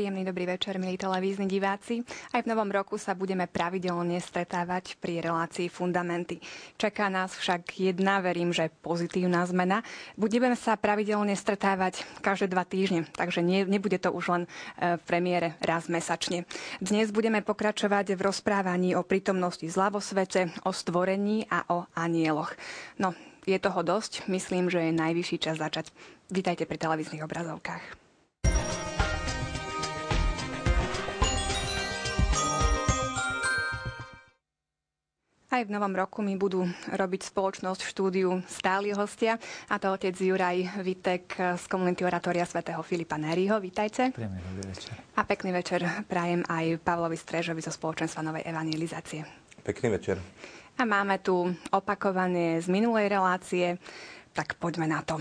Príjemný dobrý večer, milí televízni diváci. Aj v novom roku sa budeme pravidelne stretávať pri relácii Fundamenty. Čaká nás však jedna, verím, že pozitívna zmena. Budeme sa pravidelne stretávať každé dva týždne, takže nie, nebude to už len e, v premiére raz mesačne. Dnes budeme pokračovať v rozprávaní o prítomnosti zla vo svete, o stvorení a o anieloch. No, je toho dosť, myslím, že je najvyšší čas začať. Vítajte pri televíznych obrazovkách. Aj v novom roku mi budú robiť spoločnosť v štúdiu stáli hostia, a to otec Juraj Vitek z komunity Oratória svätého Filipa Neriho. Vítajte. večer. A pekný večer prajem aj Pavlovi Strežovi zo spoločenstva Novej evangelizácie. Pekný večer. A máme tu opakovanie z minulej relácie, tak poďme na to.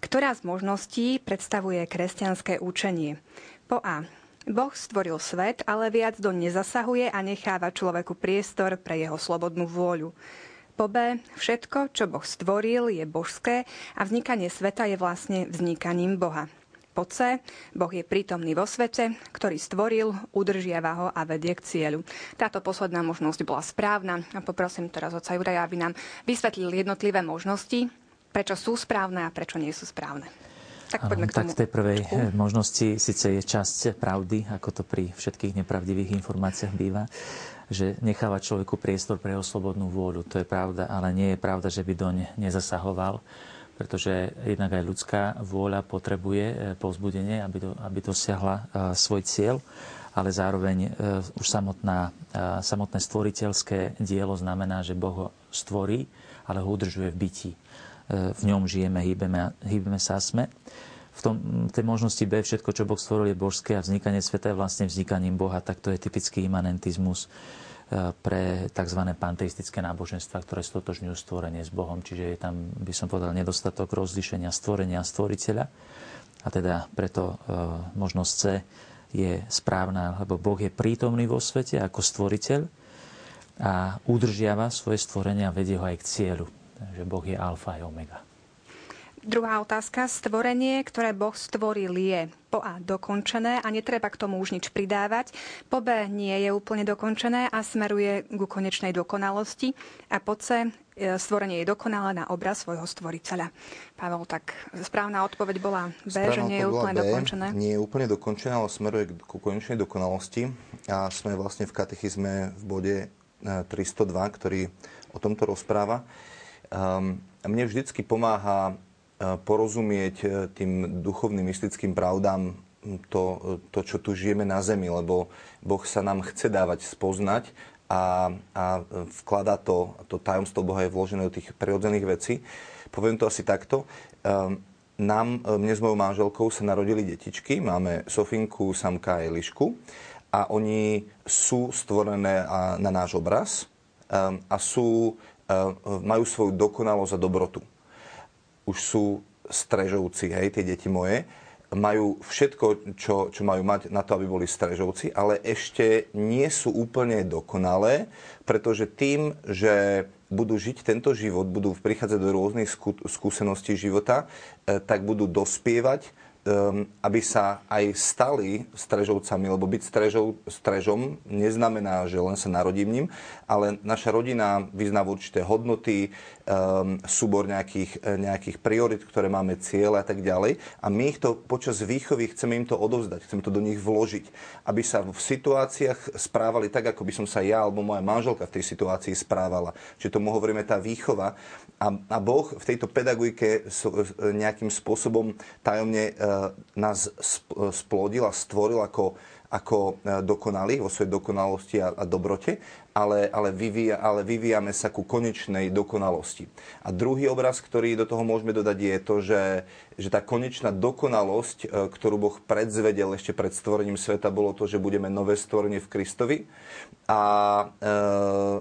Ktorá z možností predstavuje kresťanské učenie? Po A Boh stvoril svet, ale viac do nezasahuje a necháva človeku priestor pre jeho slobodnú vôľu. Po B. Všetko, čo Boh stvoril, je božské a vznikanie sveta je vlastne vznikaním Boha. Po C. Boh je prítomný vo svete, ktorý stvoril, udržiava ho a vedie k cieľu. Táto posledná možnosť bola správna a poprosím teraz oca Juraja, aby nám vysvetlil jednotlivé možnosti, prečo sú správne a prečo nie sú správne. Tak, poďme k tomu. tak v tej prvej trošku. Eh, možnosti síce je časť pravdy, ako to pri všetkých nepravdivých informáciách býva, že necháva človeku priestor pre jeho slobodnú vôľu. To je pravda, ale nie je pravda, že by doň nezasahoval, pretože jednak aj ľudská vôľa potrebuje eh, povzbudenie, aby, do, aby dosiahla uh, svoj cieľ, ale zároveň už samotná, samotné stvoriteľské dielo znamená, že Boh ho stvorí, ale ho udržuje v bytí v ňom žijeme, hýbeme, hýbeme sa sme. V, tom, tej možnosti B všetko, čo Boh stvoril, je božské a vznikanie sveta je vlastne vznikaním Boha, tak to je typický imanentizmus e, pre tzv. panteistické náboženstva, ktoré stotožňujú stvorenie s Bohom. Čiže je tam, by som povedal, nedostatok rozlišenia stvorenia a stvoriteľa. A teda preto e, možnosť C je správna, lebo Boh je prítomný vo svete ako stvoriteľ a udržiava svoje stvorenia a vedie ho aj k cieľu že Boh je alfa a omega. Druhá otázka. Stvorenie, ktoré Boh stvoril, je po A dokončené a netreba k tomu už nič pridávať. Po B nie je úplne dokončené a smeruje ku konečnej dokonalosti. A po C e, stvorenie je dokonalé na obraz svojho stvoriteľa. Pavel, tak správna odpoveď bola B, správna že nie je úplne B, dokončené. Nie je úplne dokončené, ale smeruje ku konečnej dokonalosti. A sme vlastne v katechizme v bode 302, e, ktorý o tomto rozpráva. Um, mne vždycky pomáha uh, porozumieť uh, tým duchovným mystickým pravdám to, to, čo tu žijeme na Zemi, lebo Boh sa nám chce dávať spoznať a, a vklada to, to tajomstvo Boha je vložené do tých prirodzených vecí. Poviem to asi takto. Um, nám, mne s mojou manželkou sa narodili detičky. Máme Sofinku, Samka a Elišku. A oni sú stvorené na náš obraz um, a sú majú svoju dokonalosť a dobrotu. Už sú strežovci, hej, tie deti moje, majú všetko, čo, čo majú mať na to, aby boli strežovci, ale ešte nie sú úplne dokonalé, pretože tým, že budú žiť tento život, budú prichádzať do rôznych skúseností života, e, tak budú dospievať um, aby sa aj stali strežovcami, lebo byť strežov, strežom neznamená, že len sa narodím ním, ale naša rodina vyznáva určité hodnoty, um, súbor nejakých, nejakých priorit, ktoré máme cieľe a tak ďalej. A my ich to počas výchovy chceme im to odovzdať, chceme to do nich vložiť, aby sa v situáciách správali tak, ako by som sa ja alebo moja manželka v tej situácii správala. Čiže tomu hovoríme tá výchova. A, a Boh v tejto pedagogike nejakým spôsobom tajomne nás splodil a stvoril ako, ako e, dokonalých vo svojej dokonalosti a, a dobrote, ale, ale, vyvíja, ale vyvíjame sa ku konečnej dokonalosti. A druhý obraz, ktorý do toho môžeme dodať, je to, že, že tá konečná dokonalosť, e, ktorú Boh predzvedel ešte pred stvorením sveta, bolo to, že budeme nové stvorenie v Kristovi. A, e,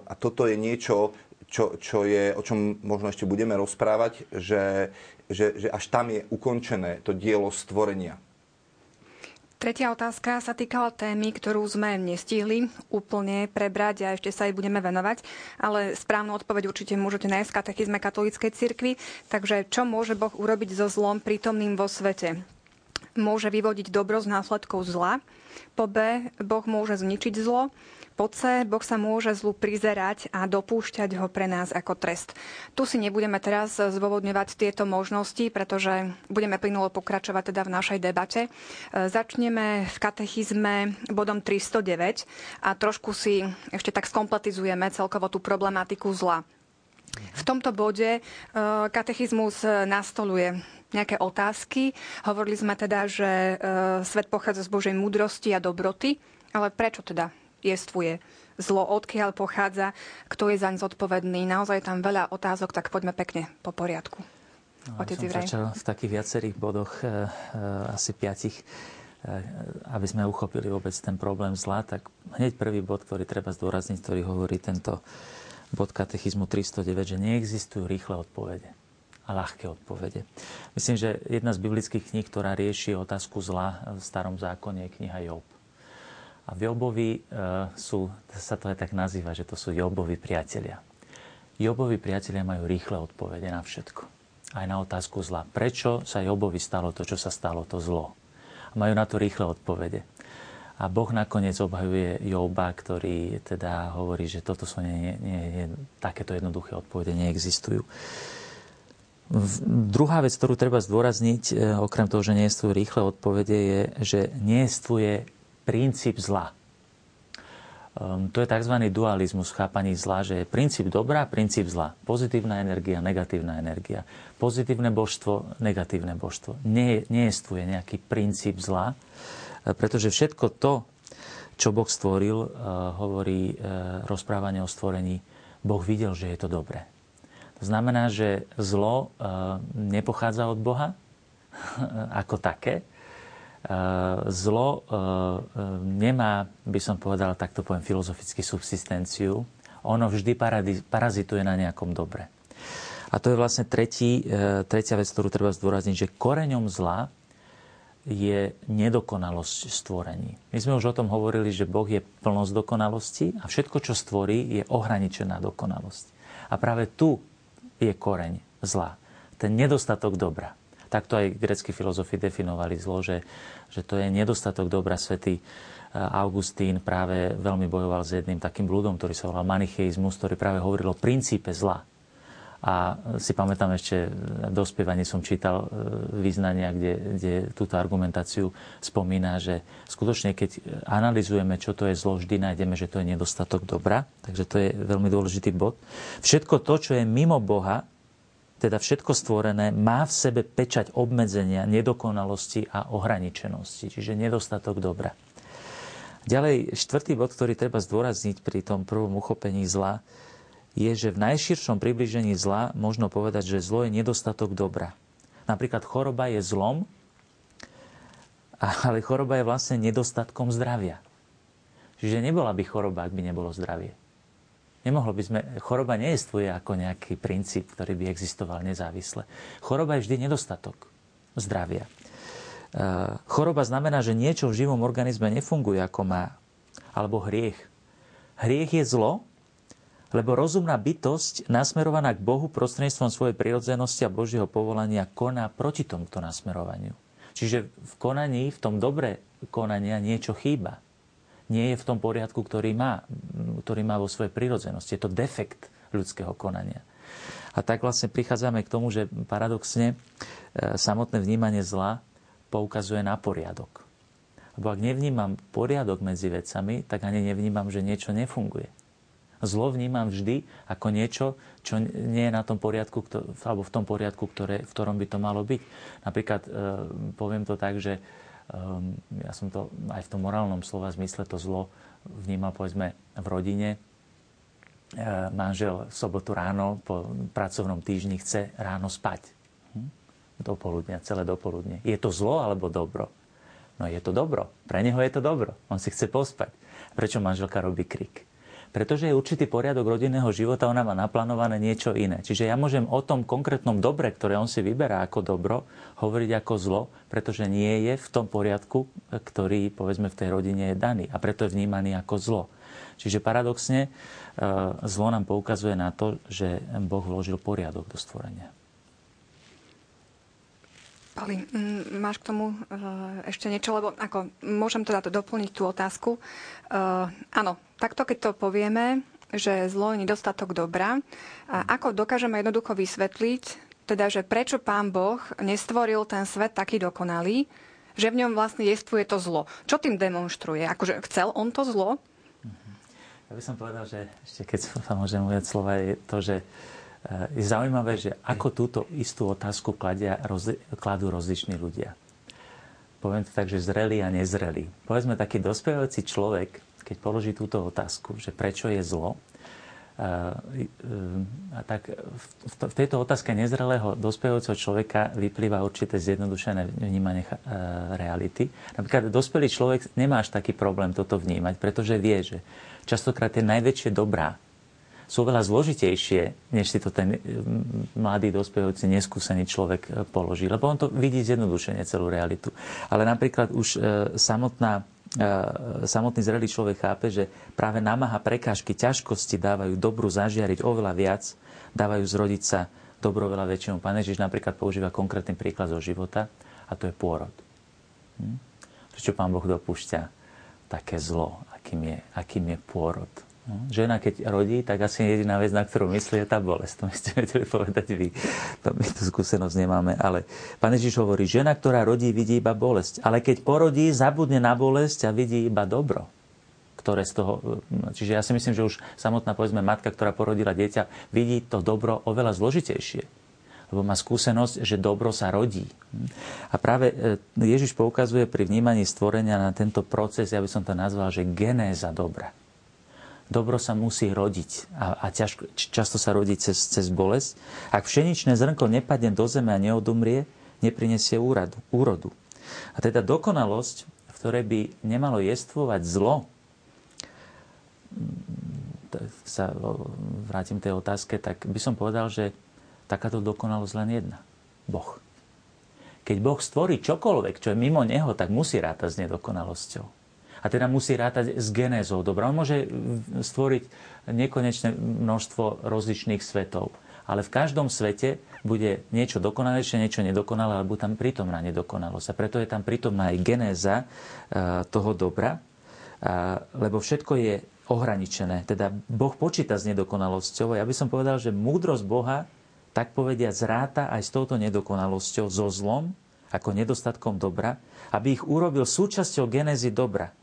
a toto je niečo, čo, čo je, o čom možno ešte budeme rozprávať, že, že, že až tam je ukončené to dielo stvorenia. Tretia otázka sa týkala témy, ktorú sme nestihli úplne prebrať a ešte sa jej budeme venovať, ale správnu odpoveď určite môžete nájsť v katechizme katolíckej cirkvi. Takže čo môže Boh urobiť so zlom prítomným vo svete? môže vyvodiť dobro z následkov zla. Po B, Boh môže zničiť zlo. Po C, Boh sa môže zlu prizerať a dopúšťať ho pre nás ako trest. Tu si nebudeme teraz zôvodňovať tieto možnosti, pretože budeme plynulo pokračovať teda v našej debate. E, začneme v katechizme bodom 309 a trošku si ešte tak skompletizujeme celkovo tú problematiku zla. V tomto bode e, katechizmus nastoluje nejaké otázky. Hovorili sme teda, že e, svet pochádza z Božej múdrosti a dobroty, ale prečo teda jestvuje zlo, odkiaľ pochádza, kto je zaň zodpovedný. Naozaj je tam veľa otázok, tak poďme pekne po poriadku. No, Otec som začal v takých viacerých bodoch, e, e, asi piatich, e, aby sme uchopili vôbec ten problém zla, tak hneď prvý bod, ktorý treba zdôrazniť, ktorý hovorí tento bod katechizmu 309, že neexistujú rýchle odpovede a ľahké odpovede. Myslím, že jedna z biblických kníh, ktorá rieši otázku zla v starom zákone, je kniha Job. A Jobovi e, sú, sa to aj tak nazýva, že to sú Jobovi priatelia. Jobovi priatelia majú rýchle odpovede na všetko. Aj na otázku zla. Prečo sa Jobovi stalo to, čo sa stalo, to zlo? A majú na to rýchle odpovede. A Boh nakoniec obhajuje Joba, ktorý teda hovorí, že toto sú nie, nie, nie, takéto jednoduché odpovede neexistujú. Druhá vec, ktorú treba zdôrazniť, e, okrem toho, že nie sú rýchle odpovede, je, že nie je princíp zla. Um, to je tzv. dualizmus chápaní zla, že je princíp dobrá, princíp zla. Pozitívna energia, negatívna energia. Pozitívne božstvo, negatívne božstvo. Nie, nejestvuje nejaký princíp zla, e, pretože všetko to, čo Boh stvoril, uh, hovorí uh, rozprávanie o stvorení, Boh videl, že je to dobré. To znamená, že zlo uh, nepochádza od Boha ako také, zlo eh, nemá, by som povedal, takto poviem filozoficky subsistenciu. Ono vždy parazituje na nejakom dobre. A to je vlastne tretí, eh, tretia vec, ktorú treba zdôrazniť, že koreňom zla je nedokonalosť stvorení. My sme už o tom hovorili, že Boh je plnosť dokonalosti a všetko, čo stvorí, je ohraničená dokonalosť. A práve tu je koreň zla. Ten nedostatok dobra. Takto aj greckí filozofi definovali zlo, že, že to je nedostatok dobra svety. Augustín práve veľmi bojoval s jedným takým blúdom, ktorý sa volal manicheizmus, ktorý práve hovoril o princípe zla. A si pamätám ešte, do spievania som čítal význania, kde, kde túto argumentáciu spomína, že skutočne, keď analizujeme, čo to je zlo, vždy nájdeme, že to je nedostatok dobra. Takže to je veľmi dôležitý bod. Všetko to, čo je mimo Boha, teda všetko stvorené, má v sebe pečať obmedzenia, nedokonalosti a ohraničenosti, čiže nedostatok dobra. Ďalej, štvrtý bod, ktorý treba zdôrazniť pri tom prvom uchopení zla, je, že v najširšom približení zla možno povedať, že zlo je nedostatok dobra. Napríklad choroba je zlom, ale choroba je vlastne nedostatkom zdravia. Čiže nebola by choroba, ak by nebolo zdravie. Nemohlo by sme, choroba nejestvuje ako nejaký princíp, ktorý by existoval nezávisle. Choroba je vždy nedostatok zdravia. E, choroba znamená, že niečo v živom organizme nefunguje ako má. Alebo hriech. Hriech je zlo, lebo rozumná bytosť nasmerovaná k Bohu prostredníctvom svojej prirodzenosti a Božieho povolania koná proti tomuto nasmerovaniu. Čiže v konaní, v tom dobre konania niečo chýba nie je v tom poriadku, ktorý má, ktorý má vo svojej prírodzenosti. Je to defekt ľudského konania. A tak vlastne prichádzame k tomu, že paradoxne e, samotné vnímanie zla poukazuje na poriadok. Lebo ak nevnímam poriadok medzi vecami, tak ani nevnímam, že niečo nefunguje. Zlo vnímam vždy ako niečo, čo nie je na tom poriadku, alebo v tom poriadku, ktoré, v ktorom by to malo byť. Napríklad, e, poviem to tak, že ja som to aj v tom morálnom slova zmysle to zlo vnímal povedzme v rodine. E, manžel v sobotu ráno po pracovnom týždni chce ráno spať. Hm? Do poludnia, celé dopoludne. Je to zlo alebo dobro? No je to dobro. Pre neho je to dobro. On si chce pospať. Prečo manželka robí krik? Pretože je určitý poriadok rodinného života, ona má naplánované niečo iné. Čiže ja môžem o tom konkrétnom dobre, ktoré on si vyberá ako dobro, hovoriť ako zlo, pretože nie je v tom poriadku, ktorý povedzme v tej rodine je daný a preto je vnímaný ako zlo. Čiže paradoxne e, zlo nám poukazuje na to, že Boh vložil poriadok do stvorenia. Pali, máš k tomu ešte niečo? Lebo ako, môžem teda to doplniť tú otázku. Áno, takto keď to povieme, že zlo je nedostatok dobra, a ako dokážeme jednoducho vysvetliť, teda, že prečo pán Boh nestvoril ten svet taký dokonalý, že v ňom vlastne jestvuje to zlo. Čo tým demonstruje? Akože chcel on to zlo? Ja by som povedal, že ešte keď sa môžem ujať slova, je to, že eh, je zaujímavé, že ako túto istú otázku kladia, roz, kladú rozliční ľudia. Poviem to tak, že zrelý a nezrelý. Povedzme, taký dospievajúci človek, keď položí túto otázku, že prečo je zlo, a, a tak v tejto otázke nezrelého dospievajúceho človeka vyplýva určité zjednodušené vnímanie reality. Napríklad dospelý človek nemá až taký problém toto vnímať, pretože vie, že častokrát tie najväčšie dobrá sú veľa zložitejšie, než si to ten mladý, dospievajúci, neskúsený človek e, položí. Lebo on to vidí zjednodušene celú realitu. Ale napríklad už e, samotná samotný zrelý človek chápe, že práve námaha, prekážky, ťažkosti dávajú dobru zažiariť oveľa viac, dávajú zrodiť sa dobro veľa väčšiemu. Pán Ježiš napríklad používa konkrétny príklad zo života a to je pôrod. Hm? Prečo Pán Boh dopúšťa také zlo, akým je, akým je pôrod? No, žena, keď rodí, tak asi jediná vec, na ktorú myslí, je tá bolesť. To mi ste vedeli povedať vy. To my tú skúsenosť nemáme. Ale pán Ježiš hovorí, žena, ktorá rodí, vidí iba bolesť. Ale keď porodí, zabudne na bolesť a vidí iba dobro. Ktoré z toho, čiže ja si myslím, že už samotná, povedzme, matka, ktorá porodila dieťa, vidí to dobro oveľa zložitejšie lebo má skúsenosť, že dobro sa rodí. A práve e, Ježiš poukazuje pri vnímaní stvorenia na tento proces, ja by som to nazval, že genéza dobra dobro sa musí rodiť a, a ťažko, často sa rodí cez, cez bolesť. Ak pšeničné zrnko nepadne do zeme a neodumrie, neprinesie úradu, úrodu. A teda dokonalosť, v ktorej by nemalo jestvovať zlo, sa vrátim tej otázke, tak by som povedal, že takáto dokonalosť len jedna. Boh. Keď Boh stvorí čokoľvek, čo je mimo Neho, tak musí rátať s nedokonalosťou a teda musí rátať s genézou dobra. On môže stvoriť nekonečné množstvo rozličných svetov. Ale v každom svete bude niečo dokonalejšie, niečo nedokonalé, alebo tam prítomná nedokonalosť. A preto je tam prítomná aj genéza e, toho dobra, e, lebo všetko je ohraničené. Teda Boh počíta s nedokonalosťou. Ja by som povedal, že múdrosť Boha, tak povedia, zráta aj s touto nedokonalosťou, so zlom, ako nedostatkom dobra, aby ich urobil súčasťou genézy dobra.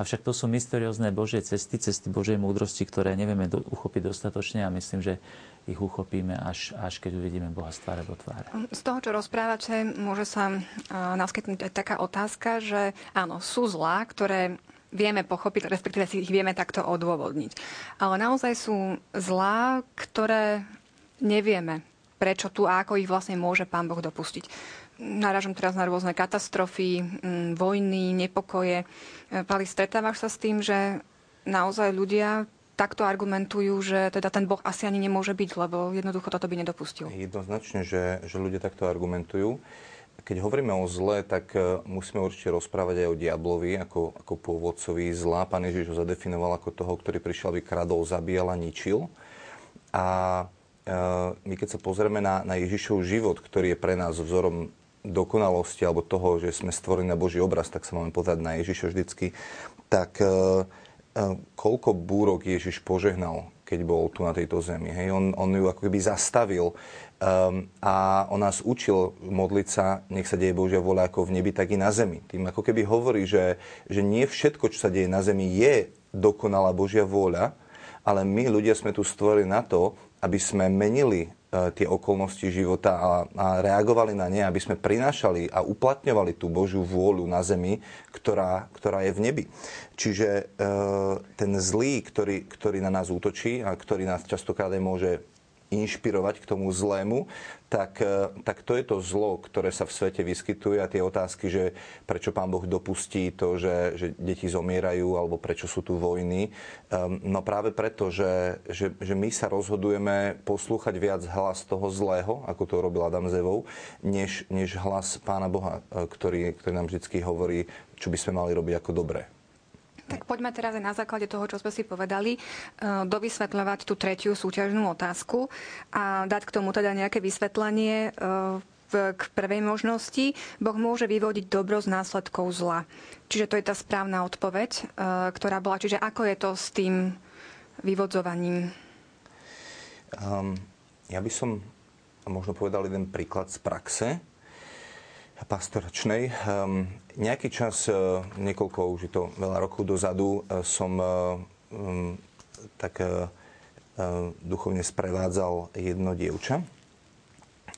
Avšak to sú mysteriózne Božie cesty, cesty Božej múdrosti, ktoré nevieme do, uchopiť dostatočne a myslím, že ich uchopíme až, až keď uvidíme Boha z tváre do tváre. Z toho, čo rozprávate, môže sa naskytnúť aj taká otázka, že áno, sú zlá, ktoré vieme pochopiť, respektíve si ich vieme takto odôvodniť. Ale naozaj sú zlá, ktoré nevieme, prečo tu a ako ich vlastne môže Pán Boh dopustiť. Naražam teraz na rôzne katastrofy, vojny, nepokoje. Pali, stretávaš sa s tým, že naozaj ľudia takto argumentujú, že teda ten Boh asi ani nemôže byť, lebo jednoducho toto by nedopustil. Jednoznačne, že, že ľudia takto argumentujú. Keď hovoríme o zle, tak e, musíme určite rozprávať aj o diablovi, ako, ako pôvodcovi zla. Pán Ježiš ho zadefinoval ako toho, ktorý prišiel, aby kradol, zabíjal a ničil. A e, my keď sa pozrieme na, na Ježišov život, ktorý je pre nás vzorom dokonalosti alebo toho, že sme stvorení na Boží obraz, tak sa máme pozrieť na Ježiša vždycky, tak uh, uh, koľko búrok Ježiš požehnal, keď bol tu na tejto zemi. Hej? On, on ju ako keby zastavil um, a on nás učil modliť sa, nech sa deje Božia voľa ako v nebi, tak i na zemi. Tým ako keby hovorí, že, že nie všetko, čo sa deje na zemi, je dokonalá Božia vôľa, ale my ľudia sme tu stvorení na to, aby sme menili E, tie okolnosti života a, a reagovali na ne, aby sme prinášali a uplatňovali tú Božiu vôľu na zemi, ktorá, ktorá je v nebi. Čiže e, ten zlý, ktorý, ktorý na nás útočí a ktorý nás častokrát aj môže inšpirovať k tomu zlému, tak, e, tak to je to zlo, ktoré sa v svete vyskytuje a tie otázky, že prečo pán Boh dopustí to, že, že deti zomierajú alebo prečo sú tu vojny. Um, no práve preto, že, že, že my sa rozhodujeme poslúchať viac hlas toho zlého, ako to robil Adam Zevou, než, než hlas pána Boha, e, ktorý, ktorý nám vždy hovorí, čo by sme mali robiť ako dobré. Tak poďme teraz aj na základe toho, čo sme si povedali, eh, dovysvetľovať tú tretiu súťažnú otázku a dať k tomu teda nejaké vysvetlenie. Eh, k prvej možnosti, Boh môže vyvodiť dobro z následkov zla. Čiže to je tá správna odpoveď, e, ktorá bola. Čiže ako je to s tým vyvodzovaním? Um, ja by som možno povedal jeden príklad z praxe pastoračnej. Um, nejaký čas, uh, niekoľko, už je to veľa rokov dozadu, uh, som uh, um, tak duchovne sprevádzal jedno dievča.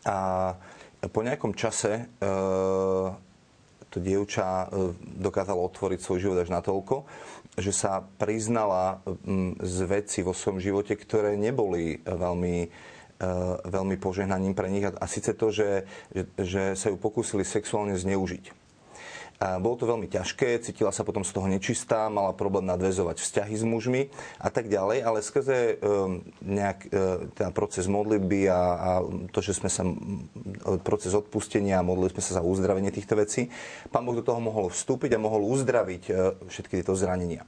A po nejakom čase to dievča dokázalo otvoriť svoj život až natoľko, že sa priznala z veci vo svojom živote, ktoré neboli veľmi E, veľmi požehnaním pre nich. A, síce to, že, že, sa ju pokúsili sexuálne zneužiť. Bolo to veľmi ťažké, cítila sa potom z toho nečistá, mala problém nadvezovať vzťahy s mužmi a tak ďalej, ale skrze um, nejak, ten proces modlitby a, a to, že sme sa, proces odpustenia a modlili sme sa za uzdravenie týchto vecí, pán Boh do toho mohol vstúpiť a mohol uzdraviť všetky tieto zranenia.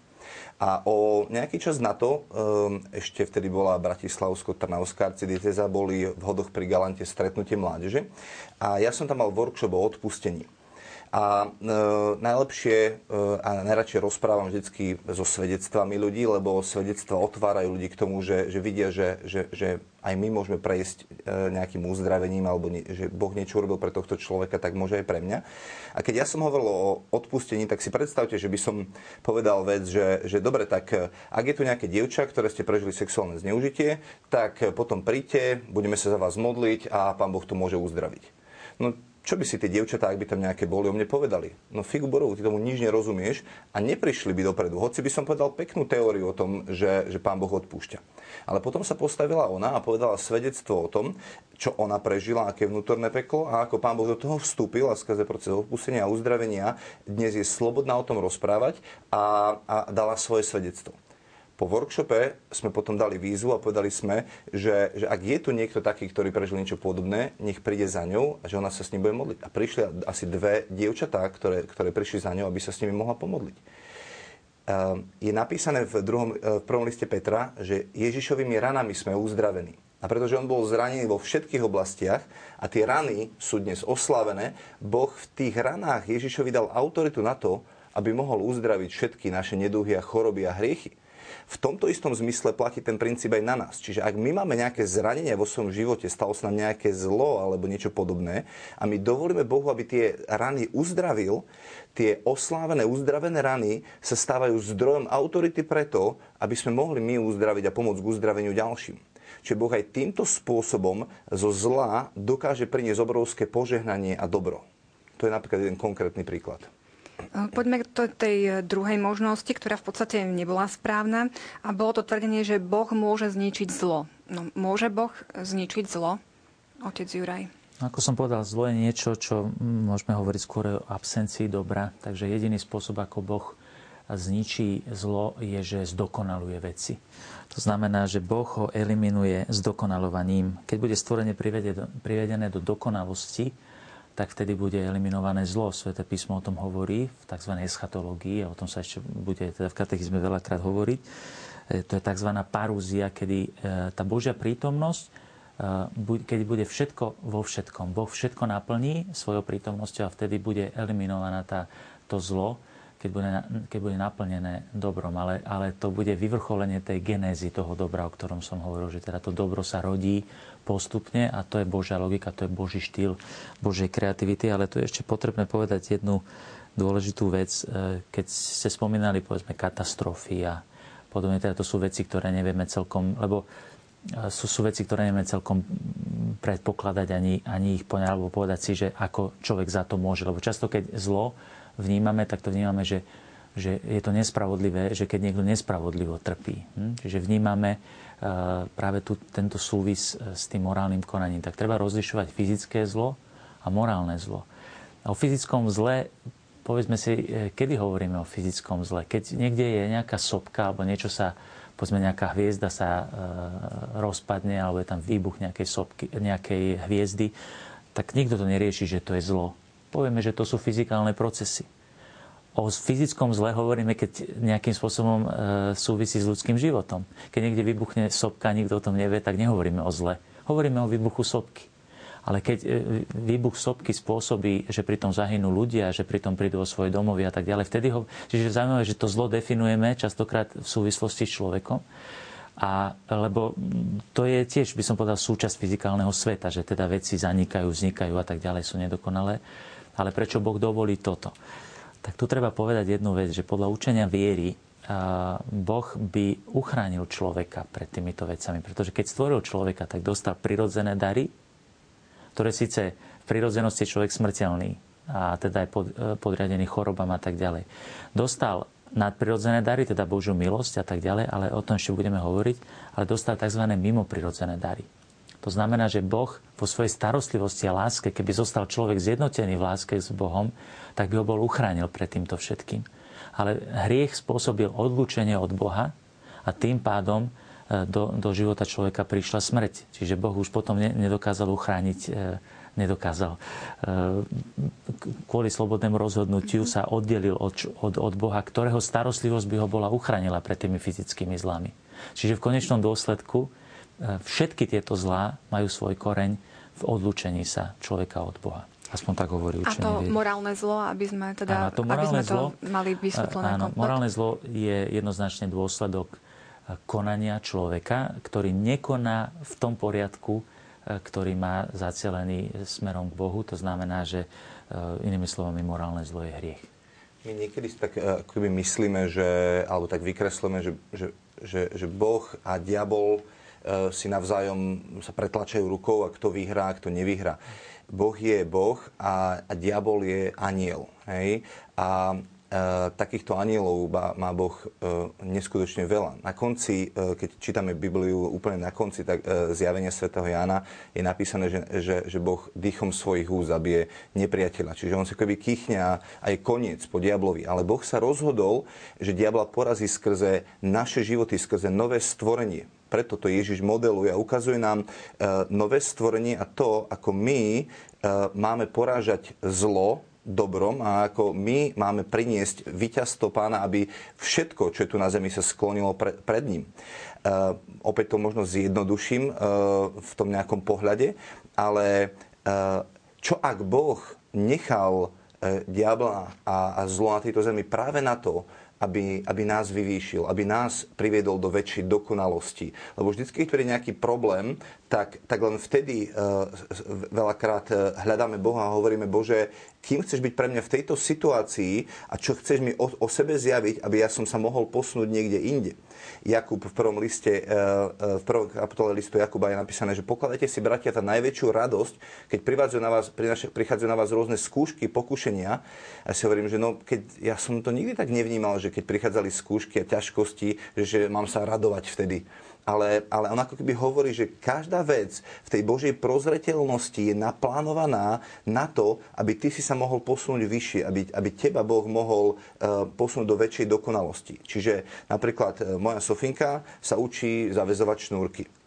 A o nejaký čas na to, ehm, ešte vtedy bola Bratislavsko-Trnavská arcidieteza, boli v Hodoch pri Galante stretnutie mládeže. A ja som tam mal workshop o odpustení. A e, najlepšie e, a najradšej rozprávam vždy so svedectvami ľudí, lebo svedectva otvárajú ľudí k tomu, že, že vidia, že, že, že aj my môžeme prejsť e, nejakým uzdravením, alebo nie, že Boh niečo urobil pre tohto človeka, tak môže aj pre mňa. A keď ja som hovoril o odpustení, tak si predstavte, že by som povedal vec, že, že dobre, tak e, ak je tu nejaké dievča, ktoré ste prežili sexuálne zneužitie, tak potom príďte, budeme sa za vás modliť a Pán Boh to môže uzdraviť. No čo by si tie dievčatá, ak by tam nejaké boli, o mne povedali? No figu borovú, ty tomu nič nerozumieš a neprišli by dopredu. Hoci by som povedal peknú teóriu o tom, že, že pán Boh odpúšťa. Ale potom sa postavila ona a povedala svedectvo o tom, čo ona prežila, aké vnútorné peklo a ako pán Boh do toho vstúpil a skrze proces odpustenia a uzdravenia dnes je slobodná o tom rozprávať a, a dala svoje svedectvo. Po workshope sme potom dali výzvu a povedali sme, že, že ak je tu niekto taký, ktorý prežil niečo podobné, nech príde za ňou a že ona sa s ním bude modliť. A prišli asi dve dievčatá, ktoré, ktoré prišli za ňou, aby sa s nimi mohla pomodliť. Ehm, je napísané v, druhom, e, v prvom liste Petra, že Ježišovými ranami sme uzdravení. A pretože on bol zranený vo všetkých oblastiach a tie rany sú dnes oslavené, Boh v tých ranách Ježišovi dal autoritu na to, aby mohol uzdraviť všetky naše neduhy a choroby a hriechy. V tomto istom zmysle platí ten princíp aj na nás. Čiže ak my máme nejaké zranenie vo svojom živote, stalo sa nám nejaké zlo alebo niečo podobné a my dovolíme Bohu, aby tie rany uzdravil, tie oslávené, uzdravené rany sa stávajú zdrojom autority preto, aby sme mohli my uzdraviť a pomôcť k uzdraveniu ďalším. Čiže Boh aj týmto spôsobom zo zla dokáže priniesť obrovské požehnanie a dobro. To je napríklad jeden konkrétny príklad. Poďme k tej eh, druhej možnosti, ktorá v podstate nebola správna. A bolo to tvrdenie, že Boh môže zničiť zlo. No, môže Boh zničiť zlo? Otec Juraj. Ako som povedal, zlo je niečo, čo môžeme hovoriť skôr o absencii dobra. Takže jediný spôsob, ako Boh zničí zlo, je, že zdokonaluje veci. To znamená, že Boh ho eliminuje zdokonalovaním. Keď bude stvorenie privedené do dokonalosti, tak vtedy bude eliminované zlo. Sveté písmo o tom hovorí v tzv. eschatológii, o tom sa ešte bude teda v katechizme veľakrát hovoriť. E, to je tzv. parúzia, kedy e, tá Božia prítomnosť, e, keď bude všetko vo všetkom, Boh všetko naplní svojou prítomnosťou a vtedy bude eliminovaná tá, to zlo, keď bude, keď bude naplnené dobrom, ale, ale to bude vyvrcholenie tej genézy toho dobra, o ktorom som hovoril, že teda to dobro sa rodí postupne a to je Božia logika, to je Boží štýl Božej kreativity, ale tu je ešte potrebné povedať jednu dôležitú vec, e, keď ste spomínali povedzme katastrofy a podobne, teda to sú veci, ktoré nevieme celkom, lebo e, sú, sú veci, ktoré nevieme celkom predpokladať ani, ani ich poňať, alebo povedať si, že ako človek za to môže. Lebo často, keď zlo vnímame, tak to vnímame, že, že je to nespravodlivé, že keď niekto nespravodlivo trpí. Hm? Čiže vnímame uh, práve tu, tento súvis e, s tým morálnym konaním. Tak treba rozlišovať fyzické zlo a morálne zlo. A o fyzickom zle, povedzme si, e, kedy hovoríme o fyzickom zle? Keď niekde je nejaká sopka alebo niečo sa povedzme nejaká hviezda sa e, rozpadne alebo je tam výbuch nejakej, sopky, nejakej hviezdy, tak nikto to nerieši, že to je zlo povieme, že to sú fyzikálne procesy. O fyzickom zle hovoríme, keď nejakým spôsobom e, súvisí s ľudským životom. Keď niekde vybuchne sopka, nikto o tom nevie, tak nehovoríme o zle. Hovoríme o výbuchu sopky. Ale keď e, výbuch sopky spôsobí, že pri tom zahynú ľudia, že pri tom prídu o svoje domovy a tak ďalej, vtedy ho... Čiže zaujímavé, že to zlo definujeme častokrát v súvislosti s človekom. A, lebo to je tiež, by som povedal, súčasť fyzikálneho sveta, že teda veci zanikajú, vznikajú a tak ďalej, sú nedokonalé. Ale prečo Boh dovolí toto? Tak tu treba povedať jednu vec, že podľa učenia viery Boh by uchránil človeka pred týmito vecami. Pretože keď stvoril človeka, tak dostal prirodzené dary, ktoré síce v prirodzenosti človek smrteľný a teda pod, e, podriadený chorobám a tak ďalej. Dostal nadprirodzené dary, teda Božiu milosť a tak ďalej, ale o tom ešte budeme hovoriť, ale dostal tzv. mimoprirodzené dary. To znamená, že Boh vo svojej starostlivosti a láske, keby zostal človek zjednotený v láske s Bohom, tak by ho bol uchránil pred týmto všetkým. Ale hriech spôsobil odlúčenie od Boha a tým pádom e, do, do života človeka prišla smrť. Čiže Boh už potom nedokázal uchrániť e, nedokázal. E, kvôli slobodnému rozhodnutiu sa oddelil od, od, od Boha, ktorého starostlivosť by ho bola uchránila pred tými fyzickými zlami. Čiže v konečnom dôsledku všetky tieto zlá majú svoj koreň v odlúčení sa človeka od Boha. Aspoň tak hovorí učenie. A to vied. morálne zlo, aby sme, teda, áno, to aby sme zlo, to mali vysvetlené Áno, komplet. morálne zlo je jednoznačne dôsledok e, konania človeka, ktorý nekoná v tom poriadku, e, ktorý má zacelený smerom k Bohu. To znamená, že e, inými slovami morálne zlo je hriech. My niekedy tak akoby myslíme, že, alebo tak vykreslíme, že, že, že, že Boh a diabol si navzájom sa pretlačajú rukou a kto vyhrá a kto nevyhrá. Boh je Boh a, a diabol je aniel. Hej? A e, takýchto anielov má Boh e, neskutočne veľa. Na konci, keď čítame Bibliu úplne na konci tak, zjavenia svätého Jána, je napísané, že, že, že Boh dýchom svojich úst zabije nepriateľa. Čiže on sa keby kýchne a je koniec po diablovi. Ale Boh sa rozhodol, že diabla porazí skrze naše životy, skrze nové stvorenie preto to Ježiš modeluje a ukazuje nám e, nové stvorenie a to, ako my e, máme porážať zlo dobrom a ako my máme priniesť víťazstvo pána, aby všetko, čo je tu na zemi, sa sklonilo pre, pred ním. Uh, opäť to možno zjednoduším v tom nejakom pohľade, ale čo ak Boh nechal uh, diabla a zlo na tejto zemi práve na to, aby, aby nás vyvýšil, aby nás priviedol do väčšej dokonalosti. Lebo vždy, keď je nejaký problém, tak, tak len vtedy uh, veľakrát uh, hľadáme Boha a hovoríme, Bože, kým chceš byť pre mňa v tejto situácii a čo chceš mi o, o sebe zjaviť, aby ja som sa mohol posunúť niekde inde. Jakub v prvom liste, uh, v prvom kapitole listu Jakuba je napísané, že pokladajte si, bratia, tá najväčšiu radosť, keď prichádzajú na vás, prichádzajú na vás rôzne skúšky, pokušenia. A ja si hovorím, že no, keď ja som to nikdy tak nevnímal, že keď prichádzali skúšky a ťažkosti, že mám sa radovať vtedy ale, ale on ako keby hovorí, že každá vec v tej Božej prozreteľnosti je naplánovaná na to, aby ty si sa mohol posunúť vyššie, aby, aby teba Boh mohol uh, posunúť do väčšej dokonalosti. Čiže napríklad uh, moja Sofinka sa učí zavezovať šnúrky.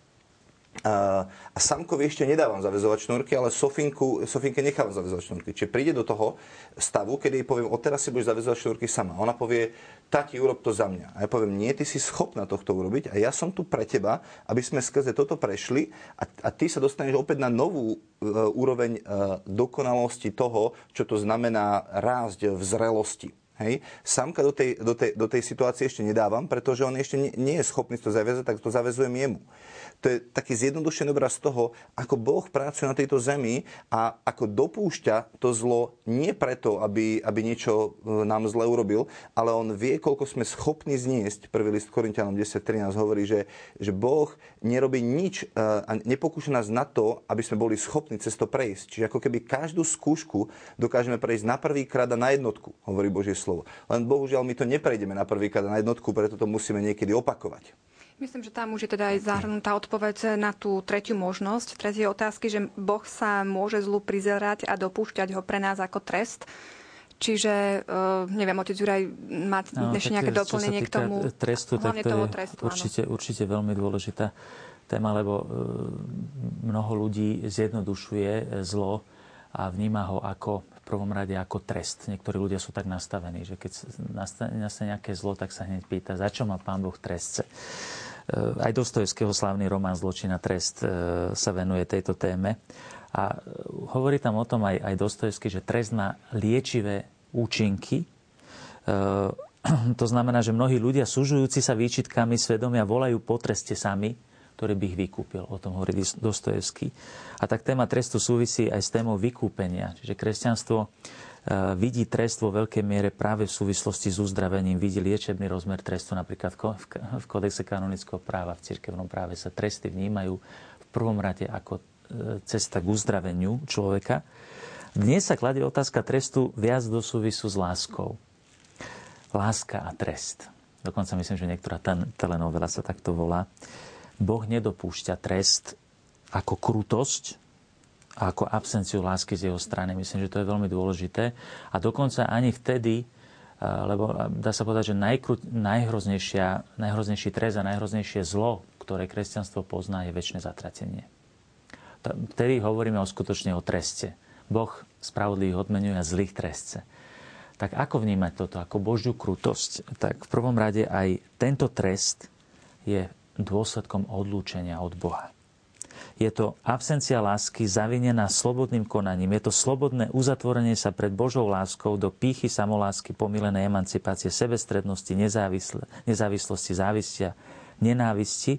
A Samkovi ešte nedávam zavezovať šnúrky, ale Sofinku, Sofinke nechávam zavezovať šnúrky. Čiže príde do toho stavu, kedy jej poviem, odteraz si budeš zavezovať šnúrky sama. Ona povie, tati, urob to za mňa. A ja poviem, nie, ty si schopná tohto urobiť a ja som tu pre teba, aby sme skrze toto prešli a, a ty sa dostaneš opäť na novú uh, úroveň uh, dokonalosti toho, čo to znamená rásť v zrelosti. Hej. Samka do tej, do, tej, do tej situácie ešte nedávam, pretože on ešte nie, nie je schopný to zaviazať, tak to zavezujem jemu. To je taký zjednodušený obraz toho, ako Boh pracuje na tejto zemi a ako dopúšťa to zlo nie preto, aby, aby niečo e, nám zle urobil, ale on vie, koľko sme schopní zniesť. Prvý list Korintianom 10.13 hovorí, že, že Boh nerobí nič e, a nepokúša nás na to, aby sme boli schopní cez to prejsť. Čiže ako keby každú skúšku dokážeme prejsť na prvý krát a na jednotku, hovorí Božie slovo. Len bohužiaľ my to neprejdeme na prvý krát a na jednotku, preto to musíme niekedy opakovať. Myslím, že tam už je teda aj zahrnutá odpoveď na tú tretiu možnosť, tretie otázky, že Boh sa môže zlu prizerať a dopúšťať ho pre nás ako trest. Čiže, uh, neviem, otec Juraj má no, ešte nejaké doplnenie k tomu. Trestu, tak to je trestu, určite, určite veľmi dôležitá téma, lebo uh, mnoho ľudí zjednodušuje zlo a vníma ho ako v prvom rade ako trest. Niektorí ľudia sú tak nastavení, že keď nastane, nastane nejaké zlo, tak sa hneď pýta, za čo má pán Boh trestce. Aj Dostojevského slavný román Zločina trest e, sa venuje tejto téme. A hovorí tam o tom aj, aj Dostojevský, že trest má liečivé účinky. E, to znamená, že mnohí ľudia súžujúci sa výčitkami svedomia volajú po treste sami, ktorý by ich vykúpil. O tom hovorí Dostojevský. A tak téma trestu súvisí aj s témou vykúpenia. Čiže kresťanstvo e, vidí trest vo veľkej miere práve v súvislosti s uzdravením. Vidí liečebný rozmer trestu. Napríklad v kodexe kanonického práva, v cirkevnom práve sa tresty vnímajú v prvom rade ako e, cesta k uzdraveniu človeka. Dnes sa kladie otázka trestu viac do súvisu s láskou. Láska a trest. Dokonca myslím, že niektorá telenovela sa takto volá. Boh nedopúšťa trest ako krutosť ako absenciu lásky z jeho strany. Myslím, že to je veľmi dôležité. A dokonca ani vtedy, lebo dá sa povedať, že najkru, najhroznejší trest a najhroznejšie zlo, ktoré kresťanstvo pozná, je väčšie zatratenie. Vtedy hovoríme o skutočne o treste. Boh spravodlivých odmenuje zlých trestce. Tak ako vnímať toto ako Božiu krutosť? Tak v prvom rade aj tento trest je dôsledkom odlúčenia od Boha. Je to absencia lásky zavinená slobodným konaním. Je to slobodné uzatvorenie sa pred Božou láskou do pýchy samolásky, pomilenej emancipácie, sebestrednosti, nezávislosti, závistia, nenávisti.